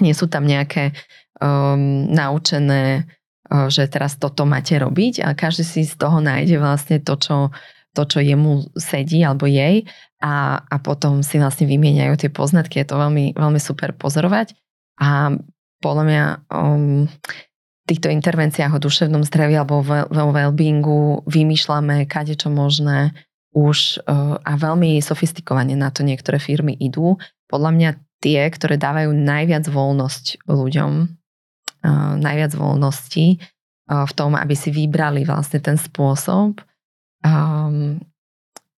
nie sú tam nejaké um, naučené, uh, že teraz toto máte robiť a každý si z toho nájde vlastne to, čo, to, čo jemu sedí alebo jej a, a potom si vlastne vymieňajú tie poznatky. Je to veľmi, veľmi super pozorovať a podľa mňa um, týchto intervenciách o duševnom zdraví alebo vo well-beingu vymýšľame kade čo možné už uh, a veľmi sofistikovane na to niektoré firmy idú. Podľa mňa tie, ktoré dávajú najviac voľnosť ľuďom, najviac voľnosti v tom, aby si vybrali vlastne ten spôsob.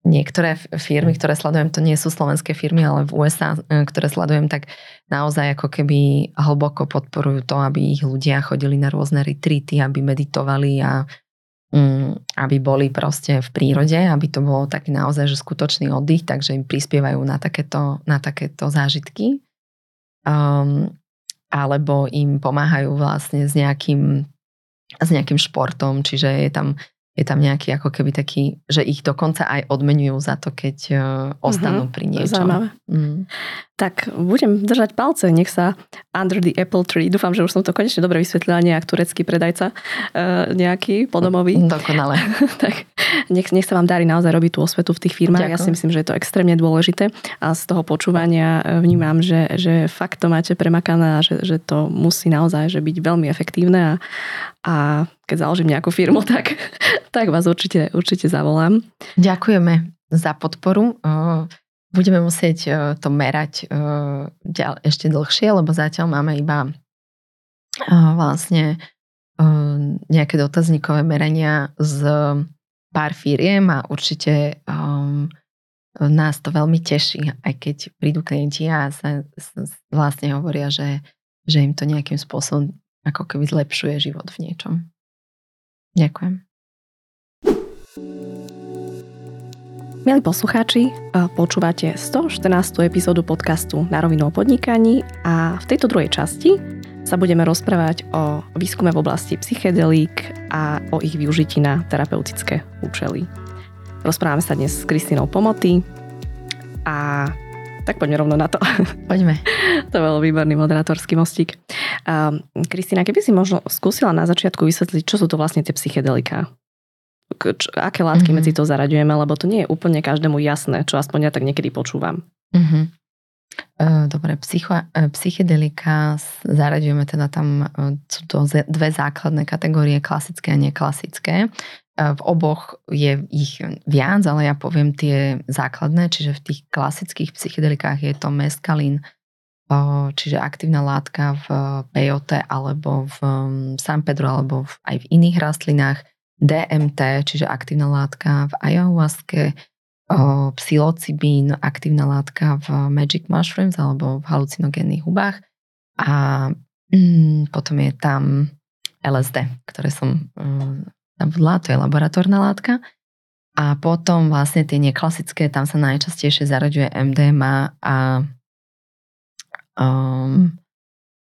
Niektoré firmy, ktoré sledujem, to nie sú slovenské firmy, ale v USA, uh, ktoré sledujem, tak naozaj ako keby hlboko podporujú to, aby ich ľudia chodili na rôzne retreaty, aby meditovali a aby boli proste v prírode, aby to bolo taký naozaj že skutočný oddych, takže im prispievajú na takéto, na takéto zážitky. Um, alebo im pomáhajú vlastne s nejakým, s nejakým športom, čiže je tam je tam nejaký ako keby taký, že ich dokonca aj odmenujú za to, keď uh, ostanú mm-hmm, pri niečom. Zaujímavé. Mm. Tak budem držať palce, nech sa under the apple tree, dúfam, že už som to konečne dobre vysvetlila, nejak turecký predajca uh, nejaký podomový. Dokonale. (laughs) tak nech, nech sa vám darí naozaj robiť tú osvetu v tých firmách. Ďakujem. Ja si myslím, že je to extrémne dôležité a z toho počúvania e, vnímam, že, že fakt to máte premakané a že, že to musí naozaj že byť veľmi efektívne a, a keď založím nejakú firmu, (laughs) tak, tak vás určite, určite zavolám. Ďakujeme za podporu. Budeme musieť to merať ešte dlhšie, lebo zatiaľ máme iba vlastne nejaké dotazníkové merania z pár firiem a určite nás to veľmi teší, aj keď prídu klienti a sa, vlastne hovoria, že, že im to nejakým spôsobom ako keby zlepšuje život v niečom. Ďakujem. Milí poslucháči, počúvate 114. epizódu podcastu Na rovinu o podnikaní a v tejto druhej časti sa budeme rozprávať o výskume v oblasti psychedelík a o ich využití na terapeutické účely. Rozprávame sa dnes s Kristinou Pomoty a tak poďme rovno na to. (laughs) Poďme. to bol výborný moderátorský mostík. Kristina, keby si možno skúsila na začiatku vysvetliť, čo sú to vlastne tie psychedelika? Čo, aké látky mm-hmm. medzi to zaraďujeme, lebo to nie je úplne každému jasné, čo aspoň ja tak niekedy počúvam. Mm-hmm. Dobre, psycho, e, psychedelika zaraďujeme teda tam, e, sú to dve základné kategórie, klasické a neklasické. V oboch je ich viac, ale ja poviem tie základné, čiže v tých klasických psychedelikách je to meskalín, čiže aktívna látka v peyote alebo v San Pedro alebo aj v iných rastlinách DMT, čiže aktívna látka v ayahuaske, psilocibín, aktívna látka v magic mushrooms alebo v halucinogénnych hubách a mm, potom je tam LSD, ktoré som zabudla, to je laboratórna látka. A potom vlastne tie neklasické, tam sa najčastejšie zaraďuje MDMA a um,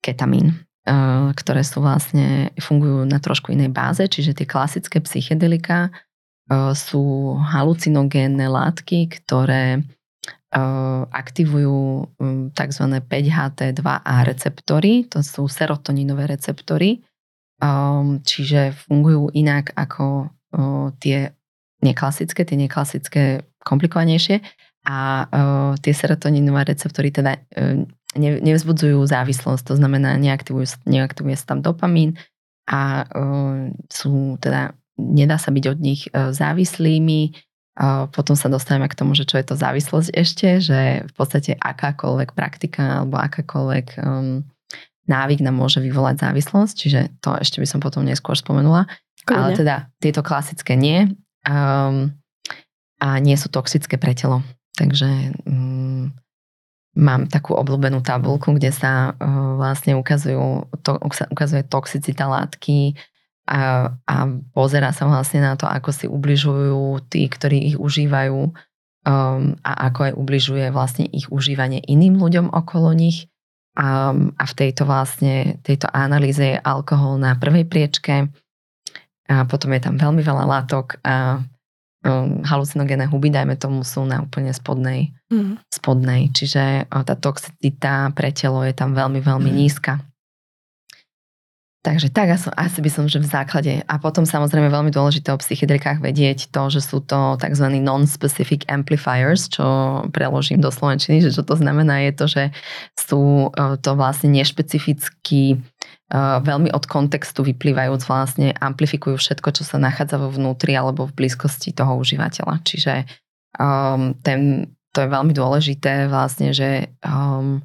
ketamín. Eh, ktoré sú vlastne, fungujú na trošku inej báze, čiže tie klasické psychedelika eh, sú halucinogénne látky, ktoré eh, aktivujú tzv. 5HT2A receptory, to sú serotoninové receptory, čiže fungujú inak ako tie neklasické, tie neklasické komplikovanejšie a tie serotoninové receptory teda ne, nevzbudzujú závislosť, to znamená, neaktivujú, neaktivuje sa tam dopamín a uh, sú teda, nedá sa byť od nich uh, závislými. Uh, potom sa dostaneme k tomu, že čo je to závislosť ešte, že v podstate akákoľvek praktika alebo akákoľvek um, návyk nám môže vyvolať závislosť, čiže to ešte by som potom neskôr spomenula. Kľudne. Ale teda tieto klasické nie um, a nie sú toxické pre telo. Takže um, mám takú obľúbenú tabulku, kde sa uh, vlastne ukazujú, to, ukazuje toxicita látky a, a pozera sa vlastne na to, ako si ubližujú tí, ktorí ich užívajú um, a ako aj ubližuje vlastne ich užívanie iným ľuďom okolo nich. A, a v tejto vlastne, tejto analýze je alkohol na prvej priečke a potom je tam veľmi veľa látok a um, halucinogénne huby, dajme tomu, sú na úplne spodnej, mm. spodnej. Čiže tá toxicita pre telo je tam veľmi, veľmi mm. nízka. Takže tak asi by som, že v základe. A potom samozrejme veľmi dôležité o psychedelikách vedieť to, že sú to tzv. non-specific amplifiers, čo preložím do slovenčiny, že čo to znamená je to, že sú uh, to vlastne nešpecifický veľmi od kontextu vyplývajúc vlastne amplifikujú všetko, čo sa nachádza vo vnútri alebo v blízkosti toho užívateľa. Čiže um, ten, to je veľmi dôležité vlastne, že um,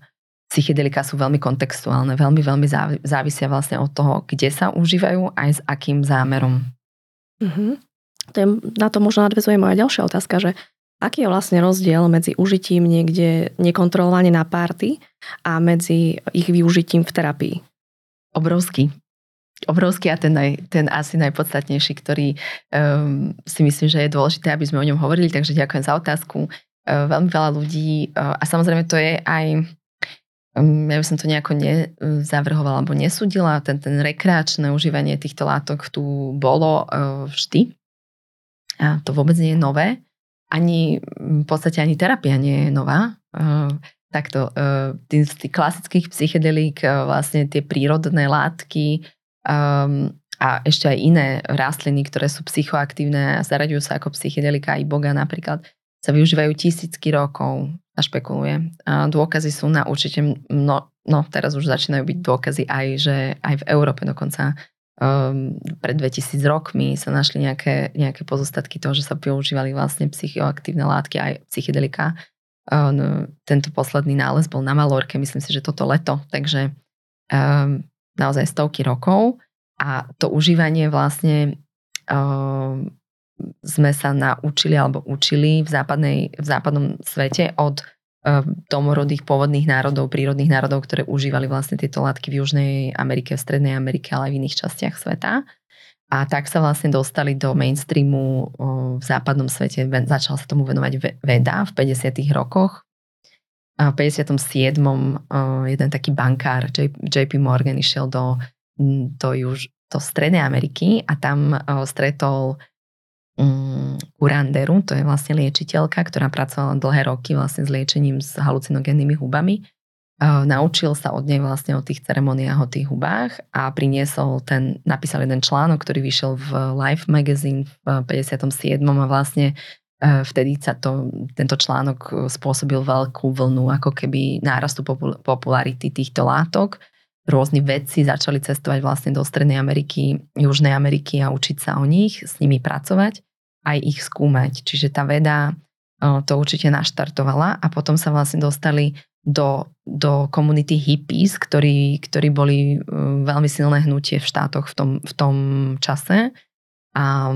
psychedelika sú veľmi kontextuálne, veľmi, veľmi závisia vlastne od toho, kde sa užívajú aj s akým zámerom. Mm-hmm. To je, na to možno nadvezuje moja ďalšia otázka, že aký je vlastne rozdiel medzi užitím niekde nekontrolovane na párty a medzi ich využitím v terapii? Obrovský. Obrovský a ten, naj, ten asi najpodstatnejší, ktorý um, si myslím, že je dôležité, aby sme o ňom hovorili, takže ďakujem za otázku. Uh, veľmi veľa ľudí uh, a samozrejme to je aj um, ja by som to nejako nezavrhovala alebo nesúdila, ten, ten rekreačné užívanie týchto látok tu bolo uh, vždy. A to vôbec nie je nové. Ani v podstate ani terapia nie je nová. Takto, z tých klasických psychedelík vlastne tie prírodné látky um, a ešte aj iné rastliny, ktoré sú psychoaktívne a zaraďujú sa ako psychedelika, aj boga napríklad, sa využívajú tisícky rokov a špekuluje. Dôkazy sú na určite, no, no teraz už začínajú byť dôkazy aj, že aj v Európe dokonca um, pred 2000 rokmi sa našli nejaké, nejaké pozostatky toho, že sa používali vlastne psychoaktívne látky aj psychedelika No, tento posledný nález bol na Malorke, myslím si, že toto leto, takže um, naozaj stovky rokov A to užívanie vlastne uh, sme sa naučili alebo učili v, západnej, v západnom svete od uh, domorodých pôvodných národov, prírodných národov, ktoré užívali vlastne tieto látky v Južnej Amerike, v Strednej Amerike, ale aj v iných častiach sveta. A tak sa vlastne dostali do mainstreamu v západnom svete. Začal sa tomu venovať veda v 50. rokoch. A v 57. Uh, jeden taký bankár, JP Morgan, išiel do do, juž, do Strednej Ameriky a tam stretol um, Kuranderu, to je vlastne liečiteľka, ktorá pracovala dlhé roky vlastne s liečením s halucinogennými hubami. Naučil sa od nej vlastne o tých ceremoniách, o tých hubách a priniesol ten, napísal jeden článok, ktorý vyšiel v Life Magazine v 57. a vlastne vtedy sa to, tento článok spôsobil veľkú vlnu ako keby nárastu popularity týchto látok rôzni vedci začali cestovať vlastne do Strednej Ameriky, Južnej Ameriky a učiť sa o nich, s nimi pracovať, aj ich skúmať. Čiže tá veda to určite naštartovala a potom sa vlastne dostali do, do komunity hippies, ktorí, ktorí boli veľmi silné hnutie v štátoch v tom, v tom čase. A,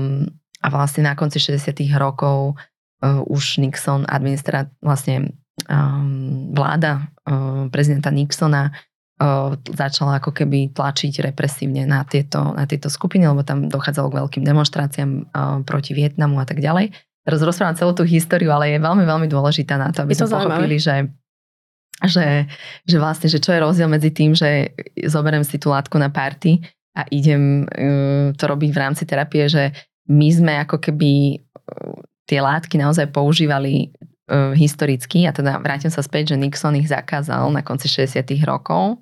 a vlastne na konci 60. rokov uh, už Nixon, administrát, vlastne um, vláda uh, prezidenta Nixona začala ako keby tlačiť represívne na tieto, na tieto skupiny, lebo tam dochádzalo k veľkým demonstráciám proti Vietnamu a tak ďalej. Teraz rozprávam celú tú históriu, ale je veľmi, veľmi dôležitá na to, aby sme pochopili, že, že, že vlastne, že čo je rozdiel medzi tým, že zoberiem si tú látku na party a idem uh, to robiť v rámci terapie, že my sme ako keby uh, tie látky naozaj používali uh, historicky a teda vrátim sa späť, že Nixon ich zakázal na konci 60 rokov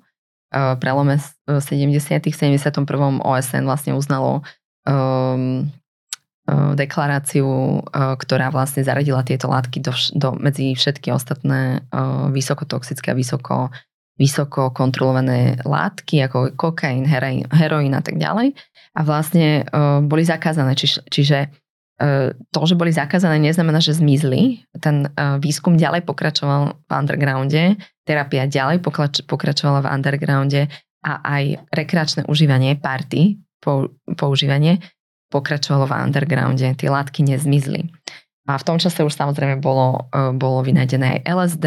Eh, prelome 70. 71. OSN vlastne uznalo um, deklaráciu, uh, ktorá vlastne zaradila tieto látky do, do, medzi všetky ostatné uh, vysokotoxické a vysoko, vysoko kontrolované látky, ako kokain, heroín a tak ďalej. A vlastne boli zakázané. Či, čiže to, že boli zakázané, neznamená, že zmizli. Ten výskum ďalej pokračoval v undergrounde, terapia ďalej pokračovala v undergrounde a aj rekreačné užívanie, party, používanie pokračovalo v undergrounde. Tie látky nezmizli. A v tom čase už samozrejme bolo, bolo vynajdené aj LSD.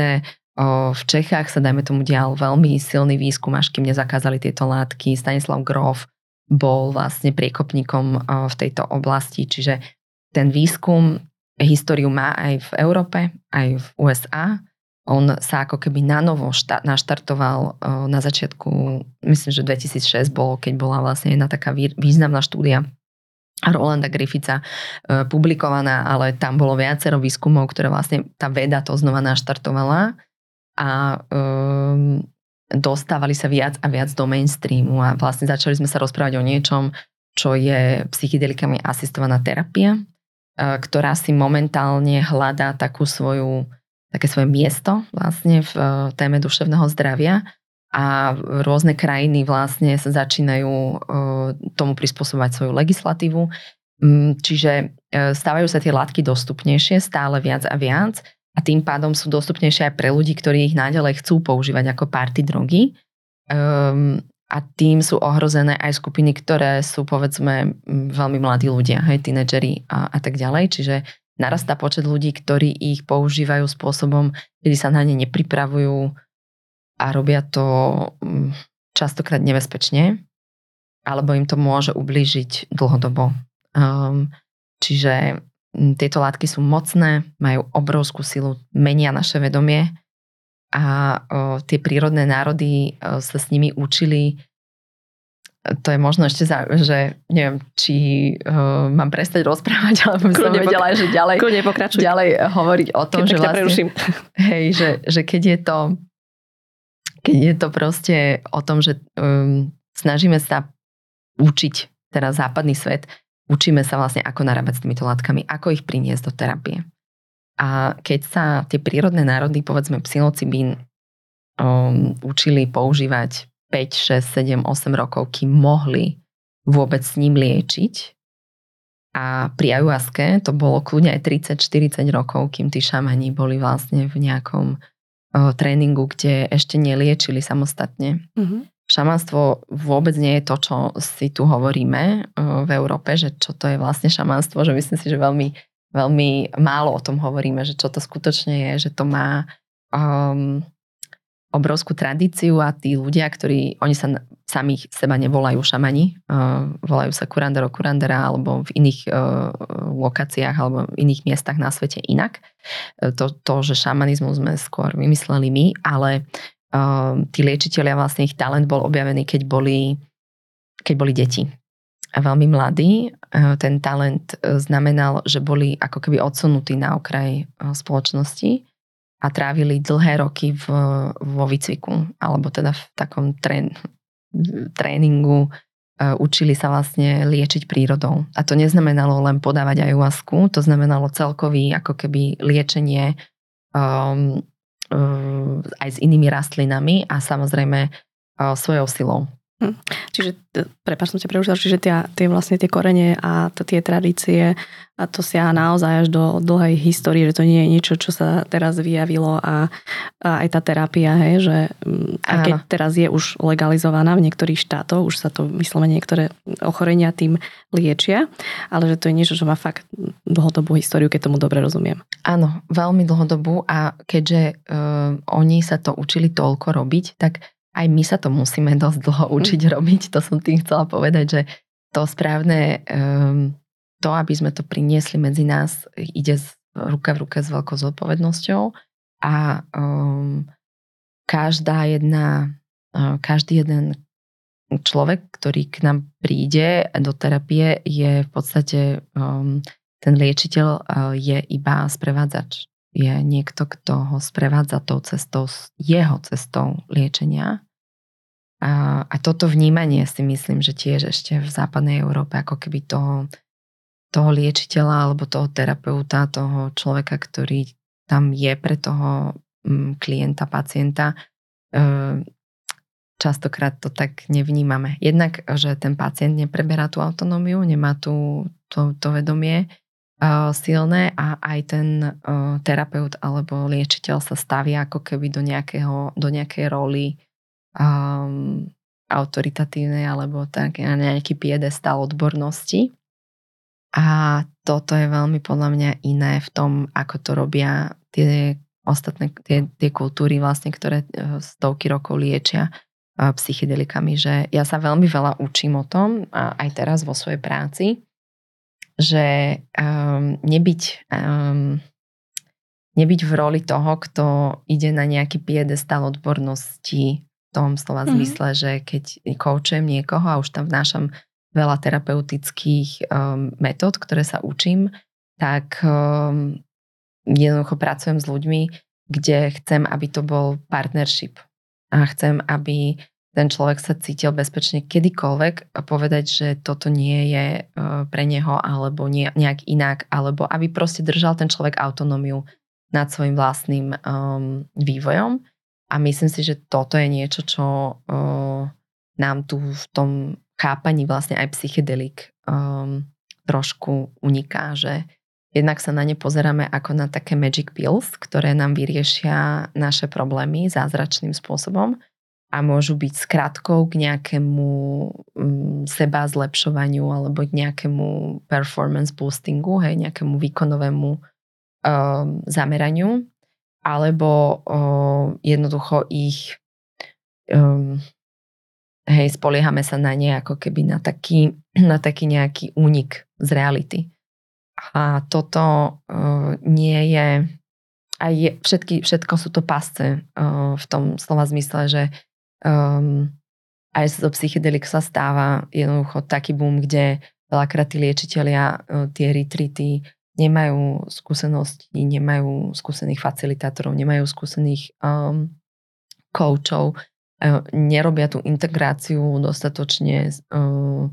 V Čechách sa, dajme tomu, dial veľmi silný výskum, až kým nezakázali tieto látky. Stanislav Grof bol vlastne priekopníkom v tejto oblasti, čiže ten výskum históriu má aj v Európe, aj v USA. On sa ako keby nanovo šta- naštartoval na začiatku, myslím, že 2006 bolo, keď bola vlastne jedna taká významná štúdia Rolanda Griffica e, publikovaná, ale tam bolo viacero výskumov, ktoré vlastne tá veda to znova naštartovala a um, dostávali sa viac a viac do mainstreamu a vlastne začali sme sa rozprávať o niečom, čo je psychedelikami asistovaná terapia E, ktorá si momentálne hľadá takú svoju, také svoje miesto vlastne v e, téme duševného zdravia a rôzne krajiny vlastne sa začínajú e, tomu prispôsobovať svoju legislatívu. Mm, čiže stávajú sa tie látky dostupnejšie stále viac a viac a tým pádom sú dostupnejšie aj pre ľudí, ktorí ich naďalej chcú používať ako party drogy. Um, a tým sú ohrozené aj skupiny, ktoré sú povedzme veľmi mladí ľudia, hej, tínedžeri a, a tak ďalej. Čiže narastá počet ľudí, ktorí ich používajú spôsobom, kedy sa na ne nepripravujú a robia to častokrát nebezpečne, alebo im to môže ublížiť dlhodobo. Um, čiže tieto látky sú mocné, majú obrovskú silu, menia naše vedomie a o, tie prírodné národy o, sa s nimi učili. To je možno ešte, za, že neviem, či uh, mám prestať rozprávať, (laughs) alebo by som vedela, že ďalej, ďalej hovoriť o tom, že vlastne, (laughs) hej, že, že keď je to keď je to proste o tom, že um, snažíme sa učiť teraz západný svet, učíme sa vlastne, ako narábať s týmito látkami, ako ich priniesť do terapie. A keď sa tie prírodné národy, povedzme psilocibín, um, učili používať 5, 6, 7, 8 rokov, kým mohli vôbec s ním liečiť. A pri ayahuaske to bolo kľudne aj 30-40 rokov, kým tí šamani boli vlastne v nejakom uh, tréningu, kde ešte neliečili samostatne. Mm-hmm. šamanstvo vôbec nie je to, čo si tu hovoríme v Európe, že čo to je vlastne šamanstvo, že myslím si, že veľmi, veľmi málo o tom hovoríme, že čo to skutočne je, že to má um, obrovskú tradíciu a tí ľudia, ktorí, oni sa samých seba nevolajú šamani, volajú sa kurandero kurandera alebo v iných uh, lokáciách alebo v iných miestach na svete inak. Uh, to, to, že šamanizmus sme skôr vymysleli my, ale uh, tí liečiteľia vlastne ich talent bol objavený, keď boli, keď boli deti. A veľmi mladí. Ten talent znamenal, že boli ako keby odsunutí na okraj spoločnosti a trávili dlhé roky v, vo výcviku, alebo teda v takom trén, tréningu, uh, učili sa vlastne liečiť prírodou. A to neznamenalo len podávať ayahuasku, to znamenalo celkový ako keby liečenie um, uh, aj s inými rastlinami a samozrejme uh, svojou silou. Hm. Čiže, prepáč som ťa preužila, čiže tie, tie vlastne tie korene a t- tie tradície a to siaha naozaj až do dlhej histórie, že to nie je niečo, čo sa teraz vyjavilo a, a aj tá terapia, hej, že aj keď teraz je už legalizovaná v niektorých štátoch, už sa to myslíme niektoré ochorenia tým liečia, ale že to je niečo, čo má fakt dlhodobú históriu, keď tomu dobre rozumiem. Áno, veľmi dlhodobú a keďže uh, oni sa to učili toľko robiť, tak aj my sa to musíme (laughs) dosť dlho mhm. učiť robiť. To som tým chcela povedať, že to správne, um, to, aby sme to priniesli medzi nás, ide ruka v ruke s veľkou zodpovednosťou a um, každá jedna, uh, každý jeden človek, ktorý k nám príde do terapie, je v podstate um, ten liečiteľ uh, je iba sprevádzač je niekto, kto ho sprevádza tou cestou, jeho cestou liečenia. A, a toto vnímanie si myslím, že tiež ešte v západnej Európe ako keby toho, toho liečiteľa alebo toho terapeuta, toho človeka, ktorý tam je pre toho mm, klienta, pacienta, e, častokrát to tak nevnímame. Jednak, že ten pacient nepreberá tú autonómiu, nemá tú, to, to vedomie, silné a aj ten uh, terapeut alebo liečiteľ sa stavia ako keby do, nejakého, do nejakej roli um, autoritatívnej alebo tak, nejaký piedestal odbornosti. A toto je veľmi podľa mňa iné v tom, ako to robia tie ostatné, tie, tie kultúry vlastne, ktoré uh, stovky rokov liečia psychedelikami, že ja sa veľmi veľa učím o tom, a aj teraz vo svojej práci, že um, nebyť, um, nebyť v roli toho, kto ide na nejaký piedestal odbornosti v tom slova mm-hmm. zmysle, že keď koučujem niekoho a už tam vnášam veľa terapeutických um, metód, ktoré sa učím, tak um, jednoducho pracujem s ľuďmi, kde chcem, aby to bol partnership. A chcem, aby ten človek sa cítil bezpečne kedykoľvek a povedať, že toto nie je e, pre neho alebo nejak inak, alebo aby proste držal ten človek autonómiu nad svojim vlastným um, vývojom. A myslím si, že toto je niečo, čo uh, nám tu v tom chápaní vlastne aj psychedelik um, trošku uniká, že jednak sa na ne pozeráme ako na také magic pills, ktoré nám vyriešia naše problémy zázračným spôsobom a môžu byť skratkou k nejakému um, seba zlepšovaniu alebo k nejakému performance boostingu, hej, nejakému výkonovému um, zameraniu, alebo um, jednoducho ich um, hej, spoliehame sa na ne ako keby na taký, (clears throat) na taký nejaký únik z reality. A toto uh, nie je, aj je, všetky, všetko sú to pasce uh, v tom slova zmysle, že um, aj zo psychedelik sa stáva jednoducho taký boom, kde veľakrát tí liečiteľia uh, tie retreaty nemajú skúsenosti, nemajú skúsených facilitátorov, nemajú skúsených um, coachov, uh, nerobia tú integráciu dostatočne uh,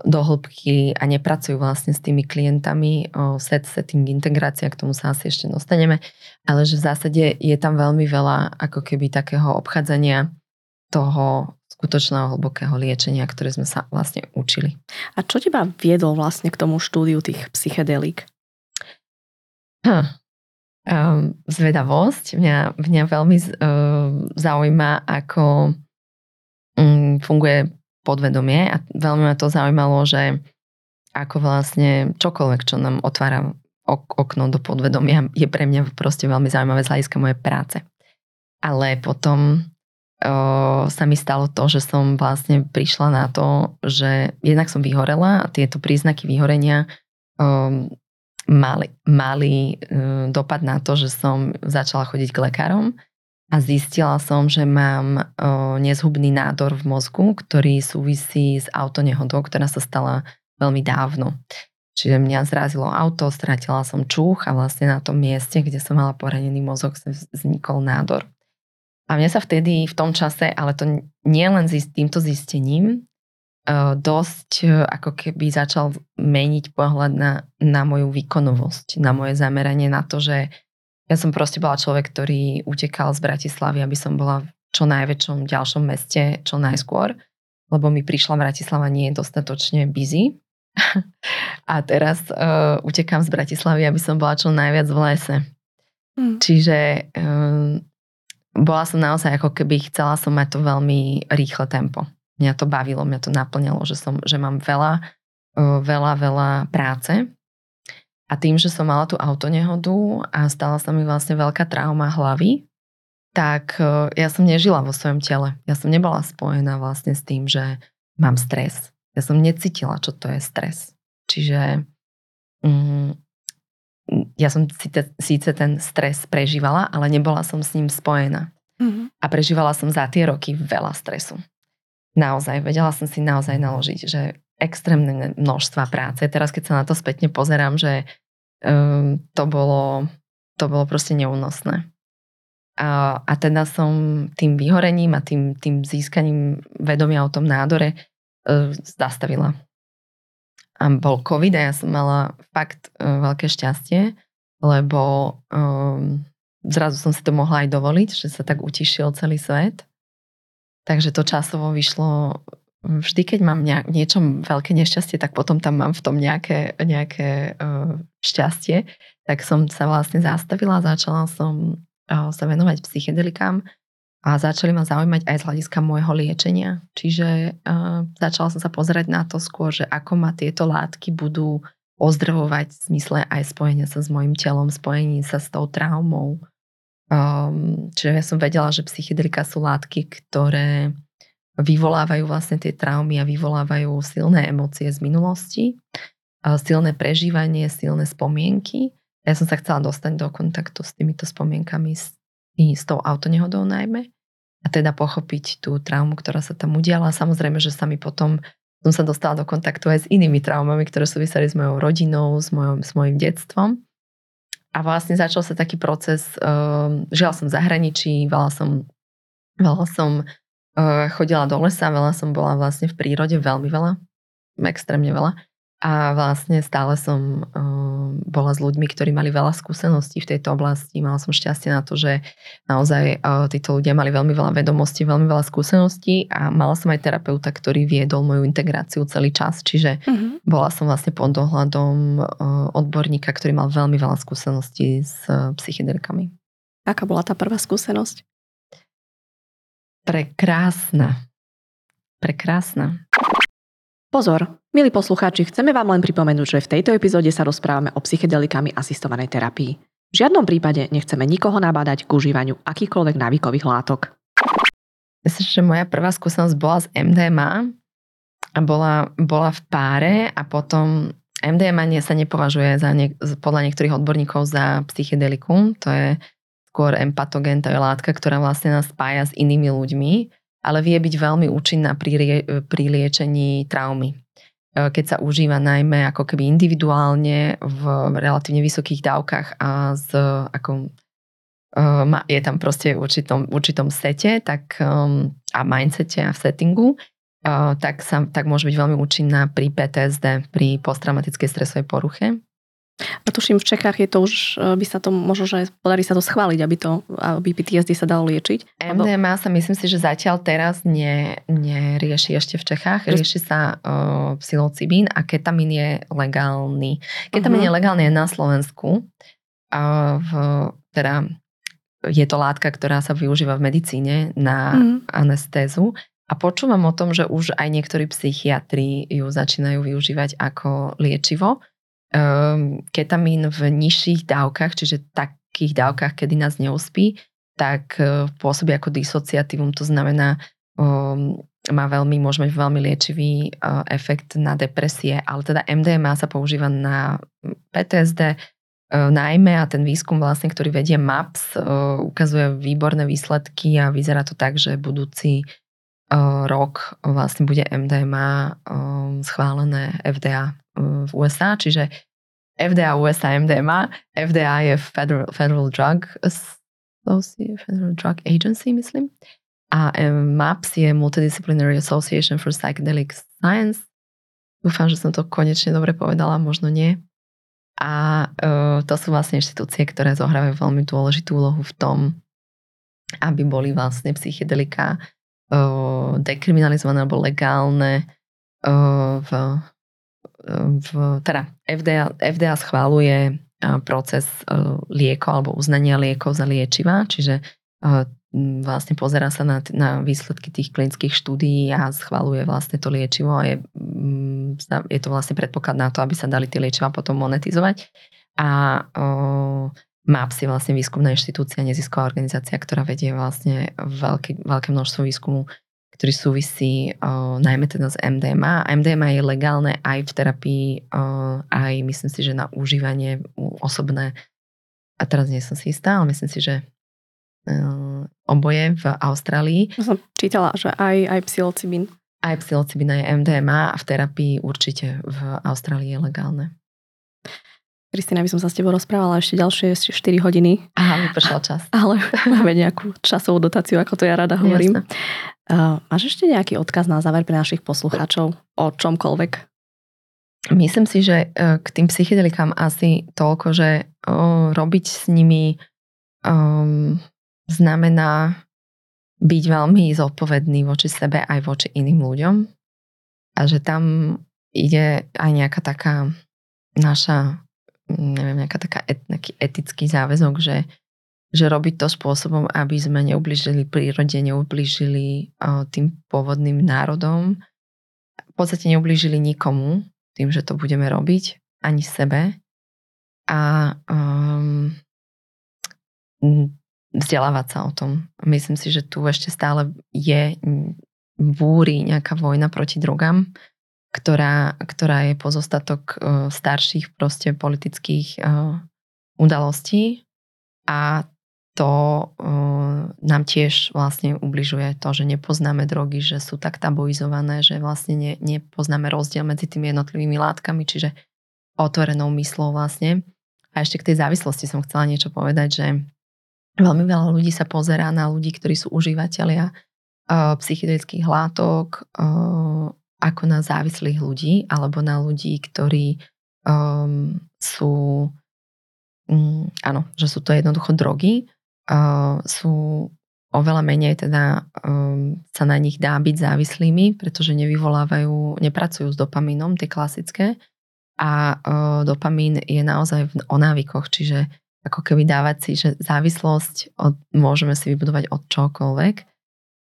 do hĺbky a nepracujú vlastne s tými klientami, set, setting, integrácia, k tomu sa asi ešte dostaneme, ale že v zásade je tam veľmi veľa ako keby takého obchádzania toho skutočného hlbokého liečenia, ktoré sme sa vlastne učili. A čo teba viedol vlastne k tomu štúdiu tých psychedelík? Hm. Um, zvedavosť. Mňa, mňa veľmi uh, zaujíma, ako mm, funguje podvedomie a veľmi ma to zaujímalo, že ako vlastne čokoľvek, čo nám otvára ok- okno do podvedomia, je pre mňa proste veľmi zaujímavé z hľadiska mojej práce. Ale potom sa mi stalo to, že som vlastne prišla na to, že jednak som vyhorela a tieto príznaky vyhorenia o, mali, mali o, dopad na to, že som začala chodiť k lekárom a zistila som, že mám o, nezhubný nádor v mozgu, ktorý súvisí s autonehodou, ktorá sa stala veľmi dávno. Čiže mňa zrazilo auto, stratila som čuch a vlastne na tom mieste, kde som mala poranený mozog, vznikol nádor. A mne sa vtedy v tom čase, ale to nie len s týmto zistením, dosť ako keby začal meniť pohľad na, na moju výkonovosť, na moje zameranie na to, že ja som proste bola človek, ktorý utekal z Bratislavy, aby som bola v čo najväčšom ďalšom meste čo najskôr, lebo mi prišla Bratislava nie je dostatočne busy. (laughs) A teraz uh, utekám z Bratislavy, aby som bola čo najviac v lese. Mm. Čiže um, bola som naozaj ako keby chcela som mať to veľmi rýchle tempo. Mňa to bavilo, mňa to naplňalo, že, som, že mám veľa, uh, veľa, veľa práce a tým, že som mala tú autonehodu a stala sa mi vlastne veľká trauma hlavy, tak e, ja som nežila vo svojom tele. Ja som nebola spojená vlastne s tým, že mám stres. Ja som necítila, čo to je stres. Čiže mm, ja som síce, ten stres prežívala, ale nebola som s ním spojená. Mm-hmm. A prežívala som za tie roky veľa stresu. Naozaj, vedela som si naozaj naložiť, že extrémne množstva práce. Teraz, keď sa na to spätne pozerám, že um, to, bolo, to bolo proste neúnosné. A, a teda som tým vyhorením a tým, tým získaním vedomia o tom nádore uh, zastavila. A bol COVID a ja som mala fakt uh, veľké šťastie, lebo um, zrazu som si to mohla aj dovoliť, že sa tak utišil celý svet. Takže to časovo vyšlo vždy, keď mám nejak, niečo veľké nešťastie, tak potom tam mám v tom nejaké, nejaké uh, šťastie. Tak som sa vlastne zastavila, začala som uh, sa venovať psychedelikám a začali ma zaujímať aj z hľadiska môjho liečenia. Čiže uh, začala som sa pozerať na to skôr, že ako ma tieto látky budú ozdravovať v zmysle aj spojenia sa s mojim telom, spojení sa s tou traumou. Um, čiže ja som vedela, že psychedelika sú látky, ktoré vyvolávajú vlastne tie traumy a vyvolávajú silné emócie z minulosti, silné prežívanie, silné spomienky. Ja som sa chcela dostať do kontaktu s týmito spomienkami, s, s tou autonehodou najmä a teda pochopiť tú traumu, ktorá sa tam udiala. Samozrejme, že sa mi potom som sa dostala do kontaktu aj s inými traumami, ktoré súviseli s mojou rodinou, s, mojom, s mojim detstvom. A vlastne začal sa taký proces, um, žila som v zahraničí, veľa som, veľa som chodila do lesa, veľa som bola vlastne v prírode, veľmi veľa, extrémne veľa. A vlastne stále som uh, bola s ľuďmi, ktorí mali veľa skúseností v tejto oblasti. Mala som šťastie na to, že naozaj uh, títo ľudia mali veľmi veľa vedomostí, veľmi veľa skúseností a mala som aj terapeuta, ktorý viedol moju integráciu celý čas. Čiže uh-huh. bola som vlastne pod dohľadom uh, odborníka, ktorý mal veľmi veľa skúseností s psychedelikami. Aká bola tá prvá skúsenosť? Prekrásna. Prekrásna. Pozor, milí poslucháči, chceme vám len pripomenúť, že v tejto epizóde sa rozprávame o psychedelikami asistovanej terapii. V žiadnom prípade nechceme nikoho nabádať k užívaniu akýchkoľvek návykových látok. Myslím, že moja prvá skúsenosť bola z MDMA a bola, bola v páre a potom MDMA nie sa nepovažuje za nie, podľa niektorých odborníkov za psychedelikum. To je skôr empatogen, to je látka, ktorá vlastne nás spája s inými ľuďmi, ale vie byť veľmi účinná pri, rie, pri liečení traumy. E, keď sa užíva najmä ako keby individuálne v relatívne vysokých dávkach a z, ako, e, je tam proste v určitom, určitom sete tak, um, a mindsete a v settingu, uh, tak, sa, tak môže byť veľmi účinná pri PTSD, pri posttraumatickej stresovej poruche. A tuším, v Čechách je to už, e, by sa to možno, že podarí sa to schváliť, aby to, aby PTSD sa dalo liečiť. MDMA sa myslím si, že zatiaľ teraz nie, nerieši ešte v Čechách. Rieši sa uh, psilocibín a ketamín je legálny. Ketamín uh-huh. je legálny na Slovensku. A v, teda je to látka, ktorá sa využíva v medicíne na uh-huh. anestézu A počúvam o tom, že už aj niektorí psychiatri ju začínajú využívať ako liečivo. Um, ketamín v nižších dávkach, čiže takých dávkach, kedy nás neuspí, tak uh, pôsobí ako disociatívum, to znamená, um, má veľmi, môže mať veľmi liečivý uh, efekt na depresie, ale teda MDMA sa používa na PTSD, uh, najmä a ten výskum vlastne, ktorý vedie MAPS, ukazuje výborné výsledky a vyzerá to tak, že budúci rok vlastne bude MDMA schválené FDA v USA, čiže FDA USA MDMA. FDA je Federal, Federal Drug Federal Drug Agency, myslím. A MAPS je Multidisciplinary Association for Psychedelic Science. Dúfam, že som to konečne dobre povedala, možno nie. A uh, to sú vlastne inštitúcie, ktoré zohrávajú veľmi dôležitú úlohu v tom, aby boli vlastne psychedelika dekriminalizované alebo legálne v, v teda FDA, FDA schváluje proces liekov alebo uznania liekov za liečiva, čiže vlastne pozera sa na, na výsledky tých klinických štúdií a schvaluje vlastne to liečivo a je, je to vlastne predpoklad na to, aby sa dali tie liečiva potom monetizovať. A MAPS je vlastne výskumná inštitúcia, nezisková organizácia, ktorá vedie vlastne veľké, veľké množstvo výskumu, ktorý súvisí uh, najmä teda s MDMA. MDMA je legálne aj v terapii, uh, aj myslím si, že na užívanie osobné. A teraz nie som si istá, ale myslím si, že uh, oboje v Austrálii. Som čítala, že aj, aj psilocibin. Aj psilocibin aj MDMA a v terapii určite v Austrálii je legálne. Kristina, by som sa s tebou rozprávala ešte ďalšie 4 hodiny. Aha, vypršal čas. (laughs) Ale máme nejakú časovú dotáciu, ako to ja rada hovorím. Uh, máš ešte nejaký odkaz na záver pre našich poslucháčov o čomkoľvek? Myslím si, že e, k tým psychedelikám asi toľko, že robiť s nimi um, znamená byť veľmi zodpovedný voči sebe aj voči iným ľuďom a že tam ide aj nejaká taká naša neviem, nejaká taká et, nejaký etický záväzok, že, že robiť to spôsobom, aby sme neublížili prírode, neublížili tým pôvodným národom, v podstate neublížili nikomu tým, že to budeme robiť, ani sebe. A um, vzdelávať sa o tom. Myslím si, že tu ešte stále je búri nejaká vojna proti drogám ktorá, ktorá je pozostatok uh, starších proste politických uh, udalostí a to uh, nám tiež vlastne ubližuje to, že nepoznáme drogy, že sú tak tabuizované, že vlastne ne, nepoznáme rozdiel medzi tými jednotlivými látkami, čiže otvorenou myslou vlastne. A ešte k tej závislosti som chcela niečo povedať, že veľmi veľa ľudí sa pozerá na ľudí, ktorí sú užívateľia psychedelických látok, ako na závislých ľudí alebo na ľudí, ktorí um, sú, um, áno, že sú to jednoducho drogy, uh, sú oveľa menej teda um, sa na nich dá byť závislými, pretože nevyvolávajú, nepracujú s dopamínom, tie klasické. A uh, dopamín je naozaj v, o návykoch, čiže ako keby dávať si, že závislosť od, môžeme si vybudovať od čokoľvek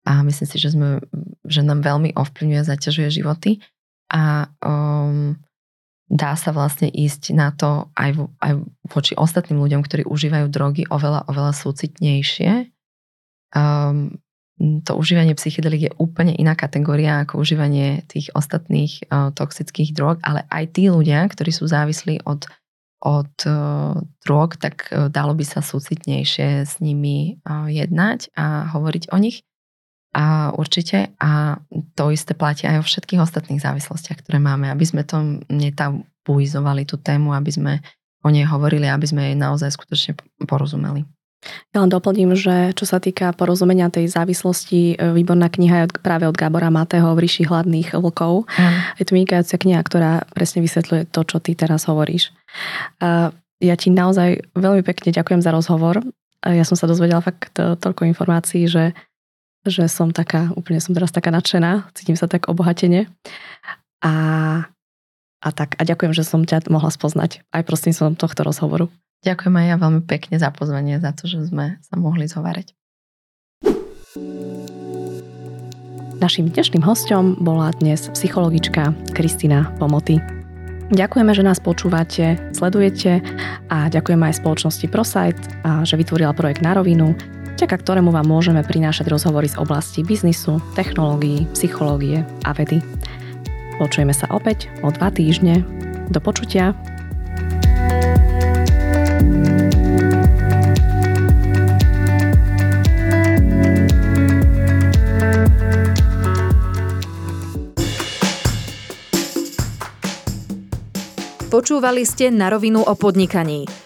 a myslím si, že, sme, že nám veľmi ovplyvňuje, zaťažuje životy a um, dá sa vlastne ísť na to aj, v, aj voči ostatným ľuďom, ktorí užívajú drogy oveľa, oveľa súcitnejšie. Um, to užívanie psychedelik je úplne iná kategória ako užívanie tých ostatných uh, toxických drog, ale aj tí ľudia, ktorí sú závislí od, od uh, drog, tak uh, dalo by sa súcitnejšie s nimi uh, jednať a hovoriť o nich. A určite. A to isté platí aj o všetkých ostatných závislostiach, ktoré máme, aby sme to netabuizovali tú tému, aby sme o nej hovorili, aby sme jej naozaj skutočne porozumeli. Ja len doplním, že čo sa týka porozumenia tej závislosti, e, výborná kniha je práve od Gábora Matého Vríši hladných vlkov. Mm. Je to vynikajúca kniha, ktorá presne vysvetľuje to, čo ty teraz hovoríš. Ja ti naozaj veľmi pekne ďakujem za rozhovor. Ja som sa dozvedela fakt toľko informácií, že že som taká, úplne som teraz taká nadšená, cítim sa tak obohatene. A, a tak, a ďakujem, že som ťa mohla spoznať aj prostredníctvom tohto rozhovoru. Ďakujem aj ja veľmi pekne za pozvanie, za to, že sme sa mohli zhovárať. Našim dnešným hostom bola dnes psychologička Kristina Pomoty. Ďakujeme, že nás počúvate, sledujete a ďakujeme aj spoločnosti ProSite, a že vytvorila projekt na rovinu, vďaka ktorému vám môžeme prinášať rozhovory z oblasti biznisu, technológií, psychológie a vedy. Počujeme sa opäť o dva týždne. Do počutia. Počúvali ste na rovinu o podnikaní.